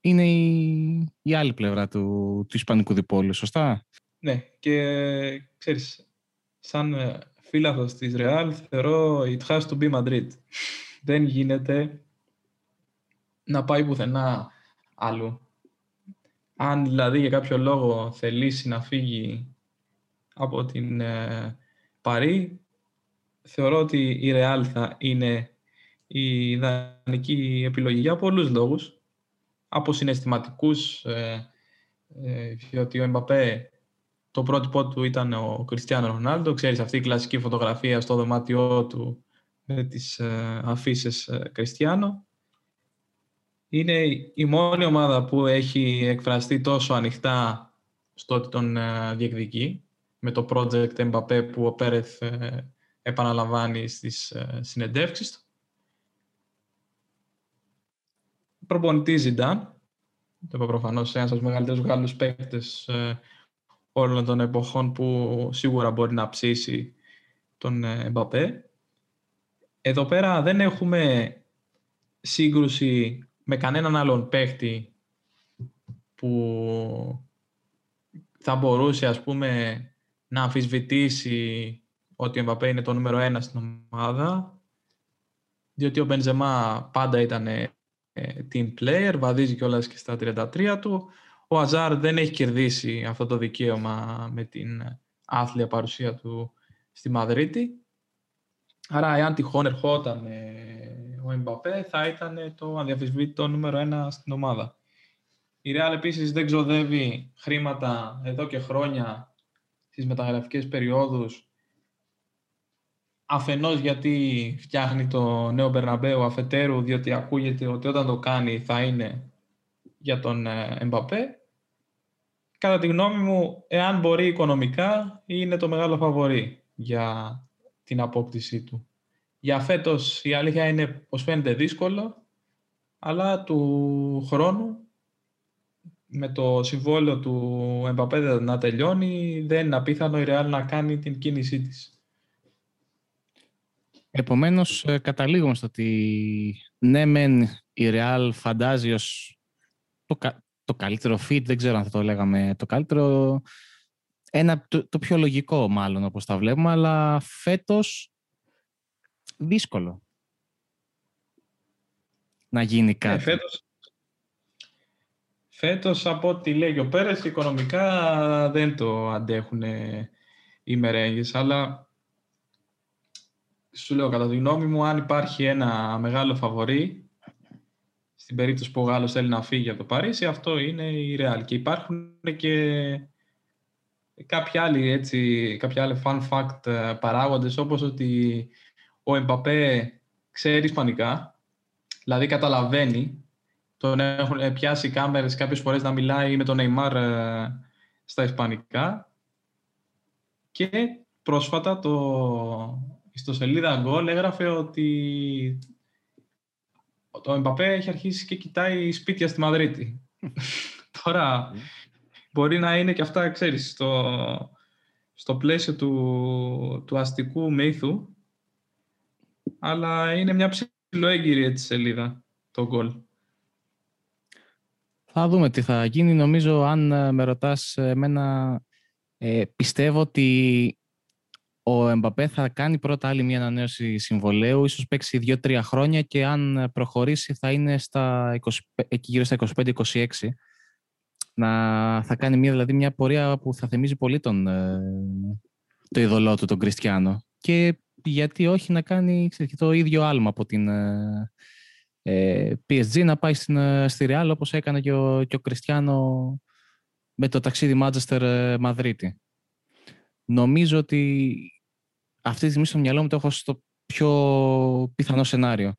Speaker 1: είναι η, η άλλη πλευρά του, του Ισπανικού διπόλου, σωστά;
Speaker 2: Ναι, και ξέρεις, σαν ε, φίλαθος της Ρεάλ θεωρώ it has to be Madrid. Δεν γίνεται να πάει πουθενά αλλού. Αν δηλαδή για κάποιο λόγο θελήσει να φύγει από την ε, Παρή, θεωρώ ότι η Ρεάλ θα είναι η ιδανική επιλογή για πολλούς λόγους. Από συναισθηματικούς, ε, ε, διότι ο Εμπαπέ το πρότυπό του ήταν ο Κριστιανό Ρονάλντο. Ξέρεις αυτή η κλασική φωτογραφία στο δωμάτιό του με τις ε, αφήσει ε, Κριστιανό είναι η μόνη ομάδα που έχει εκφραστεί τόσο ανοιχτά στο ότι τον ε, διεκδικεί με το project Mbappé που ο Πέρεθ ε, επαναλαμβάνει στις ε, συνεντεύξεις του. Προπονητή Ζιντάν, το είπα προφανώς ένας από τους μεγαλύτερους Γάλλους παίκτες όλων των εποχών που σίγουρα μπορεί να ψήσει τον Mbappé. Εδώ πέρα δεν έχουμε σύγκρουση με κανέναν άλλον παίχτη που θα μπορούσε ας πούμε να αμφισβητήσει ότι ο Εμπαπέ είναι το νούμερο ένα στην ομάδα διότι ο Μπενζεμά πάντα ήταν ε, team player, βαδίζει κιόλας και στα 33 του. Ο Αζάρ δεν έχει κερδίσει αυτό το δικαίωμα με την άθλια παρουσία του στη Μαδρίτη. Άρα, εάν τυχόν ερχόταν ο Εμπαπέ, θα ήταν το αδιαφυσβήτητο νούμερο ένα στην ομάδα. Η Real επίσης δεν ξοδεύει χρήματα εδώ και χρόνια στις μεταγραφικές περιόδους αφενός γιατί φτιάχνει το νέο Μπερναμπέου αφετέρου διότι ακούγεται ότι όταν το κάνει θα είναι για τον Εμπαπέ. Κατά τη γνώμη μου, εάν μπορεί οικονομικά, είναι το μεγάλο φαβορή για την απόκτησή του. Για φέτος η αλήθεια είναι πως φαίνεται δύσκολο, αλλά του χρόνου με το συμβόλαιο του Εμπαπέ να τελειώνει, δεν είναι απίθανο η Real να κάνει την κίνησή της.
Speaker 1: Επομένως, ε, καταλήγουμε στο ότι ναι μεν η Real φαντάζει ως το, το καλύτερο fit, δεν ξέρω αν θα το λέγαμε το καλύτερο, ένα, το, το πιο λογικό μάλλον όπως τα βλέπουμε, αλλά φέτος δύσκολο να γίνει ε, κάτι.
Speaker 2: φέτος, φέτος, από ό,τι λέει ο Πέρες, οικονομικά δεν το αντέχουν οι μερέγγες, αλλά σου λέω κατά τη γνώμη μου, αν υπάρχει ένα μεγάλο φαβορή, στην περίπτωση που ο Γάλλος θέλει να φύγει από το Παρίσι, αυτό είναι η Real. Και υπάρχουν και κάποια άλλοι, έτσι, κάποια άλλοι fun fact ε, παράγοντες, όπως ότι ο Εμπαπέ ξέρει Ισπανικά, δηλαδή καταλαβαίνει. Τον έχουν πιάσει κάμερες κάποιες φορές να μιλάει με τον Neymar ε, στα Ισπανικά. Και πρόσφατα το ιστοσελίδα Goal έγραφε ότι το Εμπαπέ έχει αρχίσει και κοιτάει σπίτια στη Μαδρίτη. Τώρα μπορεί να είναι και αυτά, ξέρεις, στο, στο πλαίσιο του, του αστικού μύθου αλλά είναι μια ψηλοέγγυρη έτσι σελίδα το γκολ.
Speaker 1: Θα δούμε τι θα γίνει. Νομίζω, αν ε, με ρωτάς εμένα, ε, πιστεύω ότι ο Εμπαπέ θα κάνει πρώτα άλλη μια ανανέωση συμβολέου, ίσως παίξει 2-3 χρόνια και αν προχωρήσει θα είναι στα 20, εκεί γύρω στα 25-26. Να, θα κάνει μια, δηλαδή μια πορεία που θα θυμίζει πολύ τον, ε, το ειδωλό του, τον Κριστιανό. Και γιατί όχι να κάνει ξέρετε, το ίδιο άλμα από την ε, ε PSG να πάει στην, ε, στη Real όπως έκανε και ο, και ο Κριστιανό με το ταξίδι Μάντζεστερ Μαδρίτη. Νομίζω ότι αυτή τη στιγμή στο μυαλό μου το έχω στο πιο πιθανό σενάριο.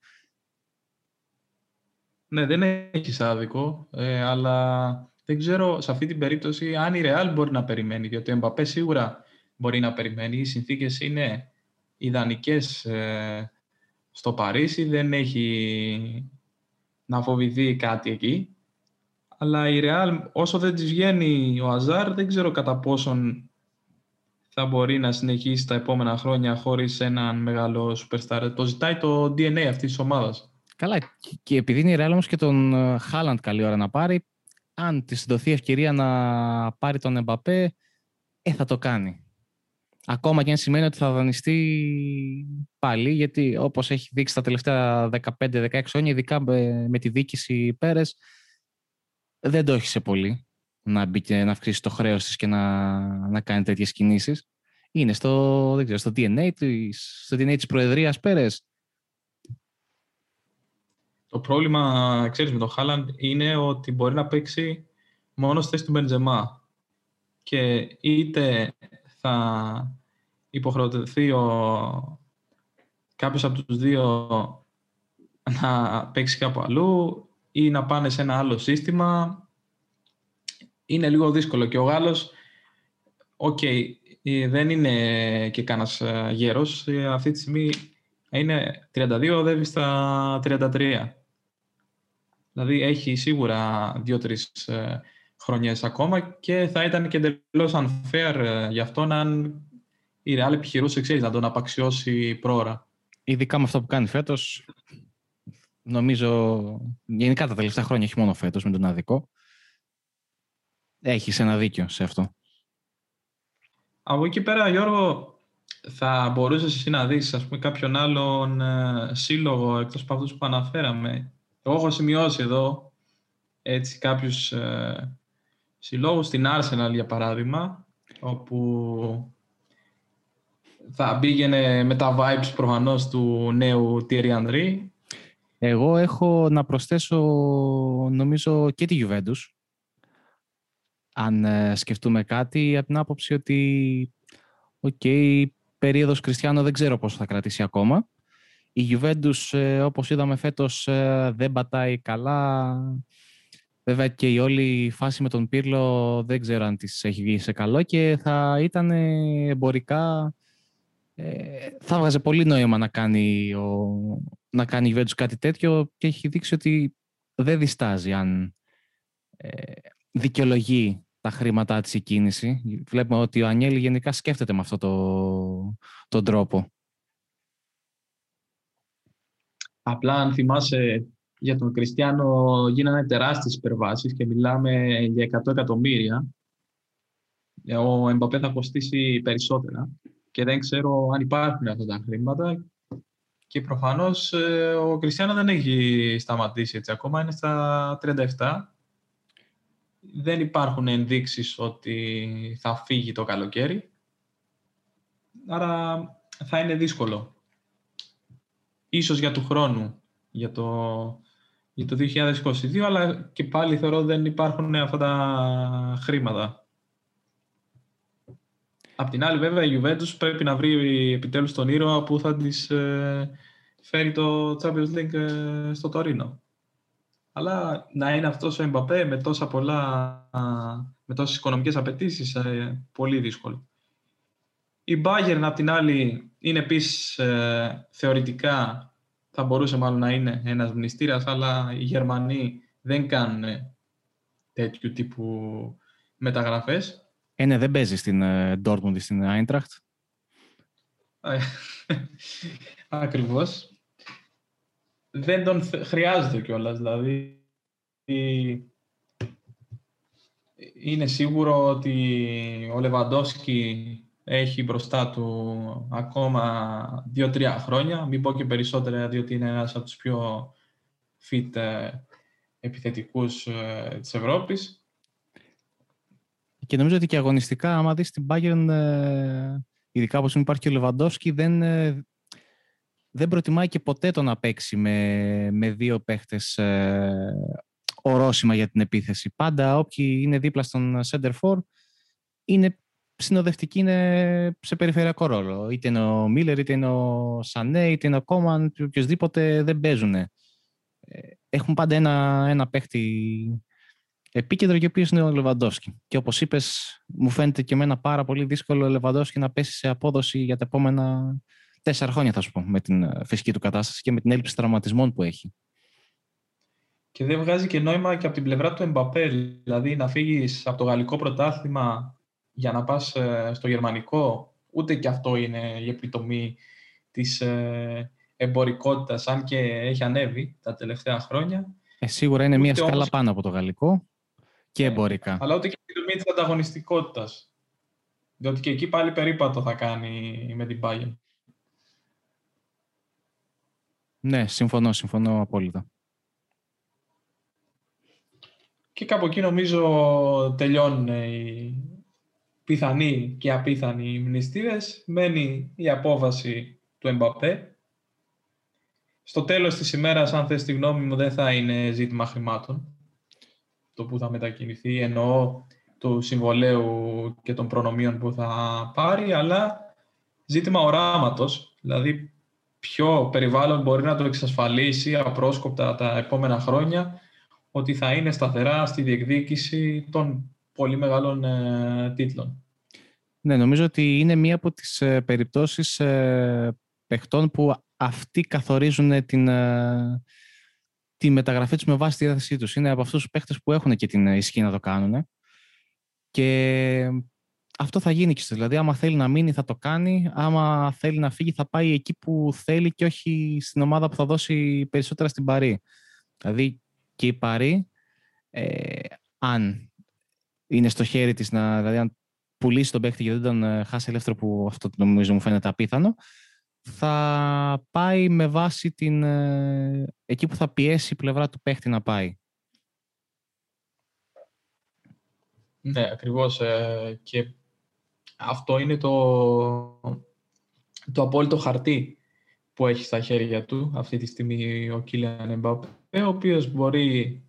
Speaker 2: Ναι, δεν έχεις άδικο, ε, αλλά δεν ξέρω σε αυτή την περίπτωση αν η Real μπορεί να περιμένει, διότι ο Εμπαπέ σίγουρα μπορεί να περιμένει. Οι συνθήκες είναι ιδανικές ε, στο Παρίσι, δεν έχει να φοβηθεί κάτι εκεί. Αλλά η Real, όσο δεν της βγαίνει ο Αζάρ, δεν ξέρω κατά πόσον θα μπορεί να συνεχίσει τα επόμενα χρόνια χωρίς έναν μεγάλο superstar. Το ζητάει το DNA αυτής της ομάδας.
Speaker 1: Καλά, και επειδή είναι η Real όμως και τον Χάλαντ καλή ώρα να πάρει, αν της δοθεί ευκαιρία να πάρει τον Εμπαπέ, ε, θα το κάνει. Ακόμα και αν σημαίνει ότι θα δανειστεί πάλι, γιατί όπως έχει δείξει τα τελευταία 15-16 χρόνια, ειδικά με τη δίκηση Πέρες, δεν το έχει σε πολύ να μπει και να αυξήσει το χρέος της και να, να κάνει τέτοιες κινήσεις. Είναι στο, δεν ξέρω, στο DNA της, στο DNA της Προεδρίας Πέρες.
Speaker 2: Το πρόβλημα, ξέρεις, με τον Χάλαντ είναι ότι μπορεί να παίξει μόνο στη θέση του Μπεντζεμά. Και είτε θα υποχρεωθεί ο... κάποιος από τους δύο να παίξει κάπου αλλού ή να πάνε σε ένα άλλο σύστημα είναι λίγο δύσκολο. Και ο Γάλλος, οκ, ε, δεν είναι και κανένας ε, γέρος. Ε, αυτή τη στιγμή είναι 32, οδεύει στα 33. Δηλαδή έχει σίγουρα δύο-τρεις χρονιές ακόμα και θα ήταν και εντελώς unfair για αυτόν αν η Real επιχειρούσε ξέρεις, να τον απαξιώσει πρόωρα.
Speaker 1: Ειδικά με αυτό που κάνει φέτος, νομίζω γενικά τα τελευταία χρόνια, όχι μόνο φέτος με τον αδικό, Έχεις ένα δίκιο σε αυτό.
Speaker 2: Από εκεί πέρα, Γιώργο, θα μπορούσες εσύ να δεις ας πούμε, κάποιον άλλον ε, σύλλογο εκτός από αυτούς που αναφέραμε. Εγώ έχω σημειώσει εδώ έτσι, κάποιους ε, συλλόγους, στην Arsenal για παράδειγμα, όπου θα πήγαινε με τα vibes προφανώς του νέου Thierry Henry.
Speaker 1: Εγώ έχω να προσθέσω νομίζω και τη Juventus αν ε, σκεφτούμε κάτι, από την άποψη ότι οκ, okay, περίοδος Κριστιανό δεν ξέρω πόσο θα κρατήσει ακόμα. Η Juventus, ε, όπως είδαμε φέτος, ε, δεν πατάει καλά. Βέβαια και η όλη φάση με τον Πύρλο δεν ξέρω αν της έχει βγει σε καλό και θα ήταν εμπορικά... θα βγάζει πολύ νόημα να κάνει, ο, να κάνει η Juventus κάτι τέτοιο και έχει δείξει ότι δεν διστάζει αν δικαιολογεί τα χρήματά της η κίνηση. Βλέπουμε ότι ο Ανιέλη γενικά σκέφτεται με αυτόν το, τον τρόπο.
Speaker 2: Απλά αν θυμάσαι για τον Κριστιανό γίνανε τεράστιες υπερβάσεις και μιλάμε για 100 εκατομμύρια. Ο Εμπαπέ θα κοστίσει περισσότερα και δεν ξέρω αν υπάρχουν αυτά τα χρήματα και προφανώς ε, ο Κριστιανό δεν έχει σταματήσει έτσι ακόμα, είναι στα 37 δεν υπάρχουν ενδείξεις ότι θα φύγει το καλοκαίρι. Άρα θα είναι δύσκολο. Ίσως για του χρόνου, για το, για το 2022, αλλά και πάλι θεωρώ δεν υπάρχουν αυτά τα χρήματα. Απ' την άλλη βέβαια η Juventus πρέπει να βρει επιτέλους τον ήρωα που θα της ε, φέρει το Champions League ε, στο Τωρίνο. Αλλά να είναι αυτός ο Εμπαπέ με τόσα πολλά, με τόσες οικονομικές απαιτήσεις, ε, πολύ δύσκολο. Η Bayern, απ' την άλλη, είναι επίσης ε, θεωρητικά, θα μπορούσε μάλλον να είναι ένας μνηστήρας, αλλά οι Γερμανοί δεν κάνουν τέτοιου τύπου μεταγραφές.
Speaker 1: Ε, ναι, δεν παίζει στην ε, Dortmund ή στην Eintracht.
Speaker 2: Ακριβώς δεν τον χρειάζεται κιόλας. Δηλαδή, είναι σίγουρο ότι ο Λεβαντόσκι έχει μπροστά του ακόμα 2-3 χρόνια, μην πω και περισσότερα, διότι είναι ένας από τους πιο fit ε, επιθετικούς ε, της Ευρώπης.
Speaker 1: Και νομίζω ότι και αγωνιστικά, άμα δεις την Bayern, ε, ειδικά όπως υπάρχει και ο Λεβαντόσκι, δεν, δεν προτιμάει και ποτέ το να παίξει με, με δύο παίχτες ορόσημα για την επίθεση. Πάντα όποιοι είναι δίπλα στον center for είναι συνοδευτικοί, είναι σε περιφερειακό ρόλο. Είτε είναι ο Μίλλερ, είτε είναι ο Σανέ, είτε είναι ο Κόμαν, οποιοδήποτε δεν παίζουν. Ε, έχουν πάντα ένα, ένα παίχτη επίκεντρο και ο οποίος είναι ο Λεβαντόσκι. Και όπως είπες, μου φαίνεται και εμένα πάρα πολύ δύσκολο ο Λεβαντόσκι να πέσει σε απόδοση για τα επόμενα τέσσερα χρόνια, θα σου πω, με την φυσική του κατάσταση και με την έλλειψη τραυματισμών που έχει
Speaker 2: και δεν βγάζει και νόημα και από την πλευρά του Εμπαπέ. Δηλαδή να φύγεις από το γαλλικό πρωτάθλημα για να πας ε, στο γερμανικό, ούτε και αυτό είναι η επιτομή της ε, εμπορικότητας, αν και έχει ανέβει τα τελευταία χρόνια.
Speaker 1: Ε, σίγουρα είναι μία σκάλα πάνω από το γαλλικό και εμπορικά.
Speaker 2: Αλλά ούτε και η επιτομή της ανταγωνιστικότητας. Διότι και εκεί πάλι περίπατο θα κάνει με την Bayern.
Speaker 1: Ναι, συμφωνώ, συμφωνώ απόλυτα.
Speaker 2: Και κάπου εκεί νομίζω τελειώνουν οι πιθανοί και απίθανοι μνηστήρες. Μένει η απόφαση του Εμπαπέ. Στο τέλος της ημέρας, αν θες τη γνώμη μου, δεν θα είναι ζήτημα χρημάτων. Το που θα μετακινηθεί, εννοώ του συμβολέου και των προνομίων που θα πάρει, αλλά ζήτημα οράματος. Δηλαδή, ποιο περιβάλλον μπορεί να το εξασφαλίσει απρόσκοπτα τα επόμενα χρόνια ότι θα είναι σταθερά στη διεκδίκηση των πολύ μεγάλων ε, τίτλων.
Speaker 1: Ναι, νομίζω ότι είναι μία από τις ε, περιπτώσεις ε, παιχτών που αυτοί καθορίζουν την, ε, τη μεταγραφή τους με βάση τη διάθεσή τους. Είναι από αυτούς τους παίχτες που έχουν και την ισχύ να το κάνουν. Και αυτό θα γίνει και Δηλαδή, άμα θέλει να μείνει, θα το κάνει. Άμα θέλει να φύγει, θα πάει εκεί που θέλει και όχι στην ομάδα που θα δώσει περισσότερα στην Παρή. Δηλαδή, και η Παρή, ε, αν είναι στο χέρι της, να, δηλαδή αν πουλήσει τον παίκτη και δεν τον ε, χάσει ελεύθερο, που αυτό νομίζω μου φαίνεται απίθανο, θα πάει με βάση την, ε, εκεί που θα πιέσει η πλευρά του παίκτη να πάει.
Speaker 2: Ναι, ακριβώς. Ε, και αυτό είναι το, το απόλυτο χαρτί που έχει στα χέρια του αυτή τη στιγμή ο Κίλιαν Εμπάπε, ο οποίος μπορεί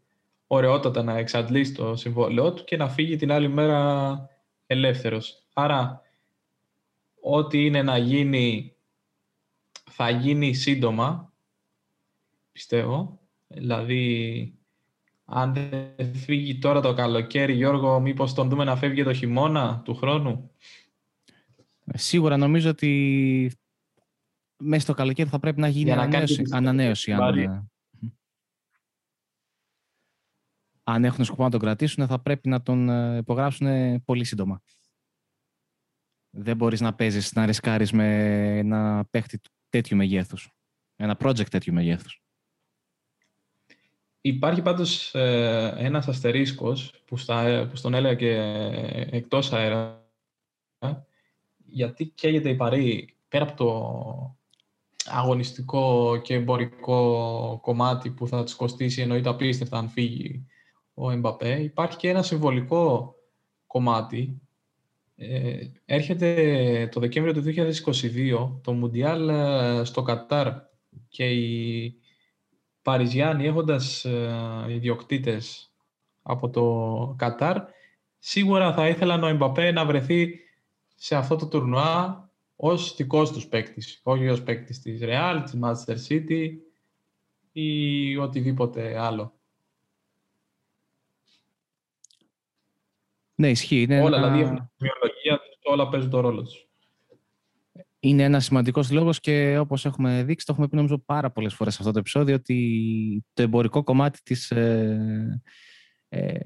Speaker 2: ωραιότατα να εξαντλήσει το συμβόλαιό του και να φύγει την άλλη μέρα ελεύθερος. Άρα, ό,τι είναι να γίνει, θα γίνει σύντομα, πιστεύω. Δηλαδή, αν δεν φύγει τώρα το καλοκαίρι, Γιώργο, μήπως τον δούμε να φεύγει το χειμώνα του χρόνου;
Speaker 1: Σίγουρα νομίζω ότι μέσα στο καλοκαίρι θα πρέπει να γίνει ανανέωση. ανανέωση αν, αν έχουν σκοπό να τον κρατήσουν, θα πρέπει να τον ε, υπογράψουν πολύ σύντομα. Δεν μπορείς να παίζεις, να ρισκάρεις με ένα παίχτη τέτοιου μεγέθους. Ένα project τέτοιου μεγέθους.
Speaker 2: Υπάρχει πάντως ε, ένας αστερίσκος που, στα, που στον έλεγα και εκτός αέρα γιατί καίγεται η Παρή πέρα από το αγωνιστικό και εμπορικό κομμάτι που θα της κοστίσει εννοείται απίστευτα αν φύγει ο Εμπαπέ. Υπάρχει και ένα συμβολικό κομμάτι. Ε, έρχεται το Δεκέμβριο του 2022 το Μουντιάλ ε, στο Κατάρ και οι Παριζιάνοι έχοντας ε, ιδιοκτήτες από το Κατάρ σίγουρα θα ήθελαν ο Εμπαπέ να βρεθεί σε αυτό το τουρνουά ως δικός τους παίκτης, όχι ως παίκτης της Real, της Manchester City ή οτιδήποτε άλλο.
Speaker 1: Ναι, ισχύει.
Speaker 2: Είναι όλα ένα... δηλαδή έχουν βιολογία όλα παίζουν το ρόλο τους.
Speaker 1: Είναι ένας σημαντικός λόγος και όπως έχουμε δείξει, το έχουμε πει νομίζω πάρα πολλές φορές σε αυτό το επεισόδιο, ότι το εμπορικό κομμάτι της. Ε, ε,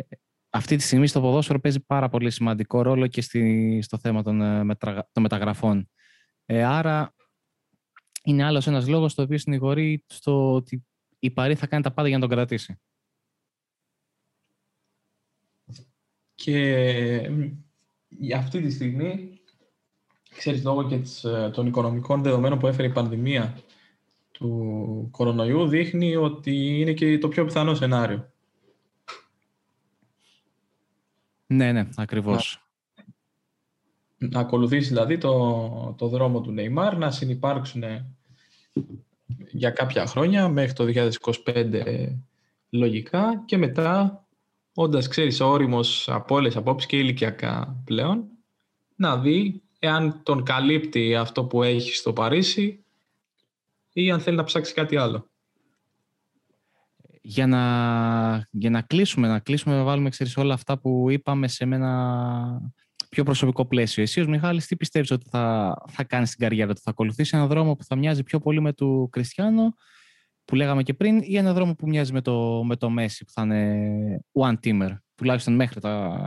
Speaker 1: αυτή τη στιγμή στο ποδόσφαιρο παίζει πάρα πολύ σημαντικό ρόλο και στη, στο θέμα των, ε, των μεταγραφών. Ε, άρα είναι άλλος ένας λόγος το οποίο συνηγορεί στο ότι η Παρή θα κάνει τα πάντα για να τον κρατήσει.
Speaker 2: Και για αυτή τη στιγμή ξέρεις, λόγω και ε, των οικονομικών δεδομένων που έφερε η πανδημία του κορονοϊού, δείχνει ότι είναι και το πιο πιθανό σενάριο.
Speaker 1: Ναι, ναι, ακριβώς.
Speaker 2: Να, να ακολουθήσει δηλαδή το, το δρόμο του Neymar, να συνεπάρξουν για κάποια χρόνια, μέχρι το 2025 λογικά, και μετά, όντας ξέρεις όριμος από όλες απόψεις και ηλικιακά πλέον, να δει εάν τον καλύπτει αυτό που έχει στο Παρίσι ή αν θέλει να ψάξει κάτι άλλο.
Speaker 1: Για να, για να κλείσουμε, να κλείσουμε, να βάλουμε ξέρεις, όλα αυτά που είπαμε σε ένα πιο προσωπικό πλαίσιο. Εσύ ως Μιχάλης, τι πιστεύεις ότι θα, θα κάνει στην καριέρα του, θα ακολουθήσει έναν δρόμο που θα μοιάζει πιο πολύ με του Κριστιανό, που λέγαμε και πριν, ή έναν δρόμο που μοιάζει με το, με το Messi, που θα είναι one-teamer, τουλάχιστον μέχρι τα,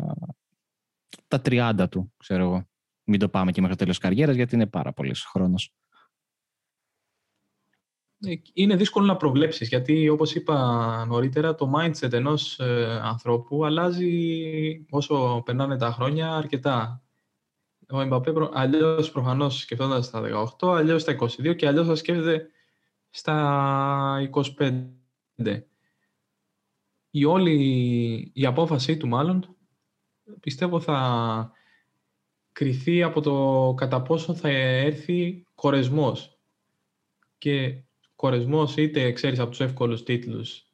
Speaker 1: τα 30 του, ξέρω εγώ. Μην το πάμε και μέχρι το τέλος καριέρας, γιατί είναι πάρα πολύς χρόνος.
Speaker 2: Ε, είναι δύσκολο να προβλέψεις, γιατί όπως είπα νωρίτερα, το mindset ενός ε, ανθρώπου αλλάζει όσο περνάνε τα χρόνια αρκετά. Ο Εμπαπέ αλλιώς προφανώς σκεφτόταν στα 18, αλλιώς στα 22 και αλλιώς θα σκέφτεται στα 25. Η όλη η απόφασή του μάλλον πιστεύω θα κριθεί από το κατά πόσο θα έρθει κορεσμός. Και κορεσμός είτε ξέρεις από τους εύκολους τίτλους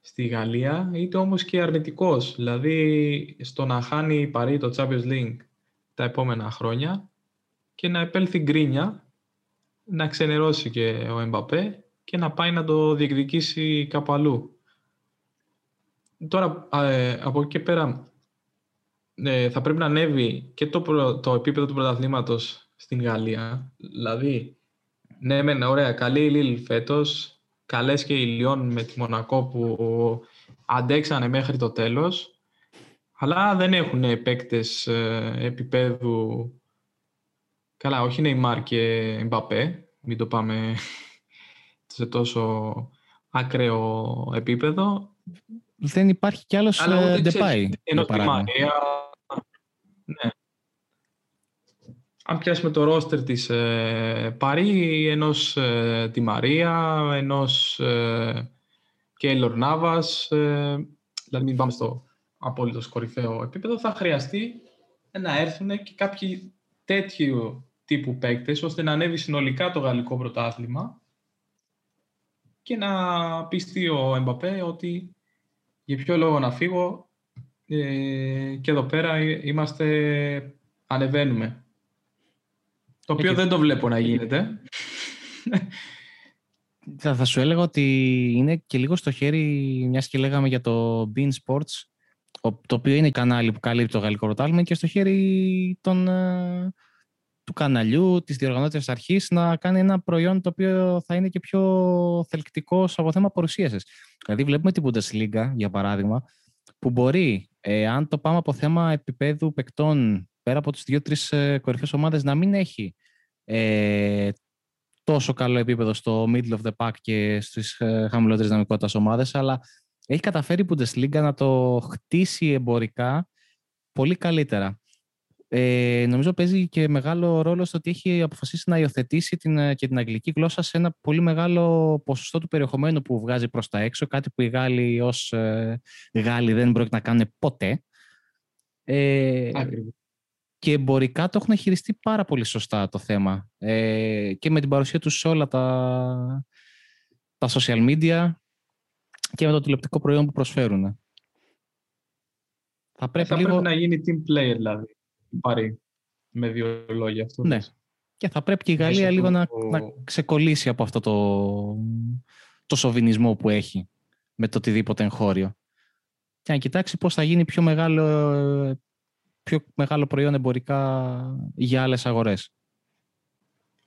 Speaker 2: στη Γαλλία, είτε όμως και αρνητικός. Δηλαδή στο να χάνει η Παρή το Champions League τα επόμενα χρόνια και να επέλθει γκρίνια, να ξενερώσει και ο Εμπαπέ και να πάει να το διεκδικήσει κάπου αλλού. Τώρα, ε, από εκεί και πέρα, ε, θα πρέπει να ανέβει και το, το επίπεδο του πρωταθλήματος στην Γαλλία. Δηλαδή, ναι, μεν, ωραία. Καλή η Λίλ φέτος. Καλές και η Λιόν με τη Μονακό που αντέξανε μέχρι το τέλος. Αλλά δεν έχουν παίκτες ε, επίπεδου... Καλά, όχι Νεϊμάρ και Μπαπέ. Μην το πάμε σε τόσο ακραίο επίπεδο.
Speaker 1: Δεν υπάρχει κι άλλος Ντεπάι,
Speaker 2: Ενώ τη Μαρία... Ναι αν πιάσουμε το ρόστερ της ε, Παρή, ενός ε, τη Μαρία, ενός ε, Κέιλορ Νάβας, ε, δηλαδή μην πάμε στο απόλυτο κορυφαίο επίπεδο, θα χρειαστεί να έρθουν και κάποιοι τέτοιου τύπου παίκτες, ώστε να ανέβει συνολικά το γαλλικό πρωτάθλημα και να πιστεί ο Εμπαπέ ότι για ποιο λόγο να φύγω ε, και εδώ πέρα είμαστε, ανεβαίνουμε το οποίο δεν το βλέπω να γίνεται.
Speaker 1: Θα, θα σου έλεγα ότι είναι και λίγο στο χέρι, μιας και λέγαμε για το Bean Sports, το οποίο είναι κανάλι που καλύπτει το γαλλικό πρωτάθλημα και στο χέρι των, ε, του καναλιού, της διοργανώτριας αρχής, να κάνει ένα προϊόν το οποίο θα είναι και πιο θελκτικό από θέμα παρουσίασης. Δηλαδή βλέπουμε την Bundesliga, για παράδειγμα, που μπορεί, ε, αν το πάμε από θέμα επίπεδου παικτών πέρα από τις δύο-τρεις ε, κορυφαίες ομάδες να μην έχει ε, τόσο καλό επίπεδο στο middle of the pack και στις ε, χαμηλότερες δυναμικότητας ομάδες, αλλά έχει καταφέρει η Bundesliga να το χτίσει εμπορικά πολύ καλύτερα. Ε, νομίζω παίζει και μεγάλο ρόλο στο ότι έχει αποφασίσει να υιοθετήσει την, ε, και την αγγλική γλώσσα σε ένα πολύ μεγάλο ποσοστό του περιεχομένου που βγάζει προς τα έξω, κάτι που οι Γάλλοι ως ε, Γάλλοι δεν πρόκειται να κάνουν ποτέ. Ε, και εμπορικά το έχουν χειριστεί πάρα πολύ σωστά το θέμα. Ε, και με την παρουσία τους σε όλα τα, τα social media και με το τηλεοπτικό προϊόν που προσφέρουν.
Speaker 2: Θα πρέπει, θα λίγο... πρέπει να γίνει team player, δηλαδή. Πάρει με δύο λόγια αυτό.
Speaker 1: Ναι. Και θα πρέπει και η Γαλλία λίγο να, να ξεκολλήσει από αυτό το, το σοβινισμό που έχει με το οτιδήποτε εγχώριο. Και να κοιτάξει πώς θα γίνει πιο μεγάλο πιο μεγάλο προϊόν εμπορικά για άλλες αγορές.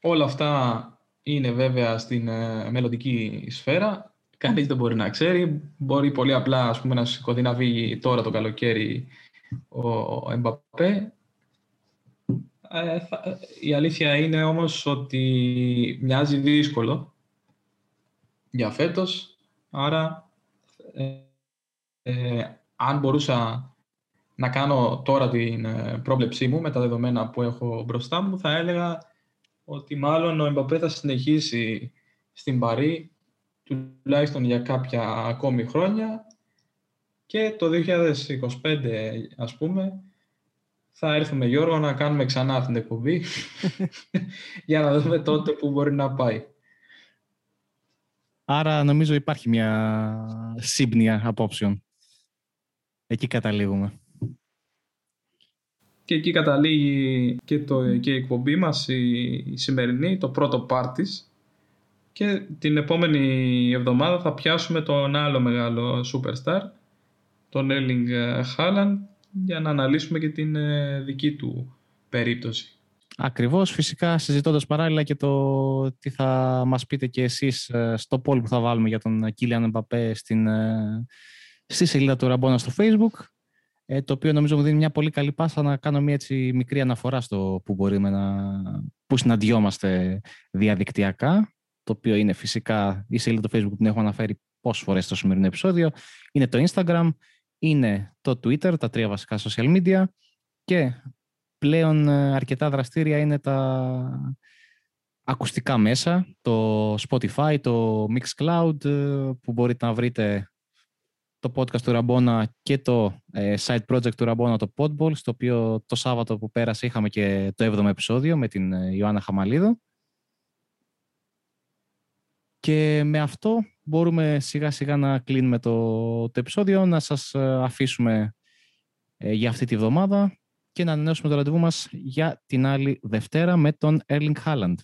Speaker 2: Όλα αυτά είναι βέβαια στην ε, μελλοντική σφαίρα. Κανείς δεν μπορεί να ξέρει. Μπορεί πολύ απλά ας πούμε, να σηκωθεί να βγει τώρα το καλοκαίρι ο Εμπαπέ. Ε, η αλήθεια είναι όμως ότι μοιάζει δύσκολο για φέτος. Άρα, ε, αν μπορούσα να κάνω τώρα την ε, πρόβλεψή μου με τα δεδομένα που έχω μπροστά μου, θα έλεγα ότι μάλλον ο Εμπαπέ θα συνεχίσει στην Παρή τουλάχιστον για κάποια ακόμη χρόνια και το 2025 ας πούμε θα έρθουμε Γιώργο να κάνουμε ξανά την εκπομπή για να δούμε τότε που μπορεί να πάει.
Speaker 1: Άρα νομίζω υπάρχει μια σύμπνοια απόψεων. Εκεί καταλήγουμε.
Speaker 2: Και εκεί καταλήγει και, το, και η εκπομπή μας η, σημερινή, το πρώτο πάρτις. Και την επόμενη εβδομάδα θα πιάσουμε τον άλλο μεγάλο superstar, τον Erling Haaland, για να αναλύσουμε και την ε, δική του περίπτωση.
Speaker 1: Ακριβώς, φυσικά συζητώντας παράλληλα και το τι θα μας πείτε και εσείς ε, στο poll που θα βάλουμε για τον Kylian Mbappé στην, ε, στη σελίδα του Ραμπόνα στο Facebook το οποίο νομίζω μου δίνει μια πολύ καλή πάσα να κάνω μια έτσι μικρή αναφορά στο που μπορούμε να... που συναντιόμαστε διαδικτυακά το οποίο είναι φυσικά η σελίδα του Facebook που την έχω αναφέρει πόσες φορές στο σημερινό επεισόδιο είναι το Instagram είναι το Twitter, τα τρία βασικά social media και πλέον ε, αρκετά δραστήρια είναι τα ακουστικά μέσα, το Spotify, το Mixcloud ε, που μπορείτε να βρείτε το podcast του Ραμπόνα και το ε, side project του Ραμπόνα, το Podball, στο οποίο το Σάββατο που πέρασε είχαμε και το 7ο επεισόδιο με την Ιωάννα Χαμαλίδο. Και με αυτό μπορούμε σιγά σιγά να κλείνουμε το, το επεισόδιο, να σας ε, αφήσουμε ε, για αυτή τη βδομάδα και να ανανεώσουμε το ραντεβού μας για την άλλη Δευτέρα με τον Erling Haaland.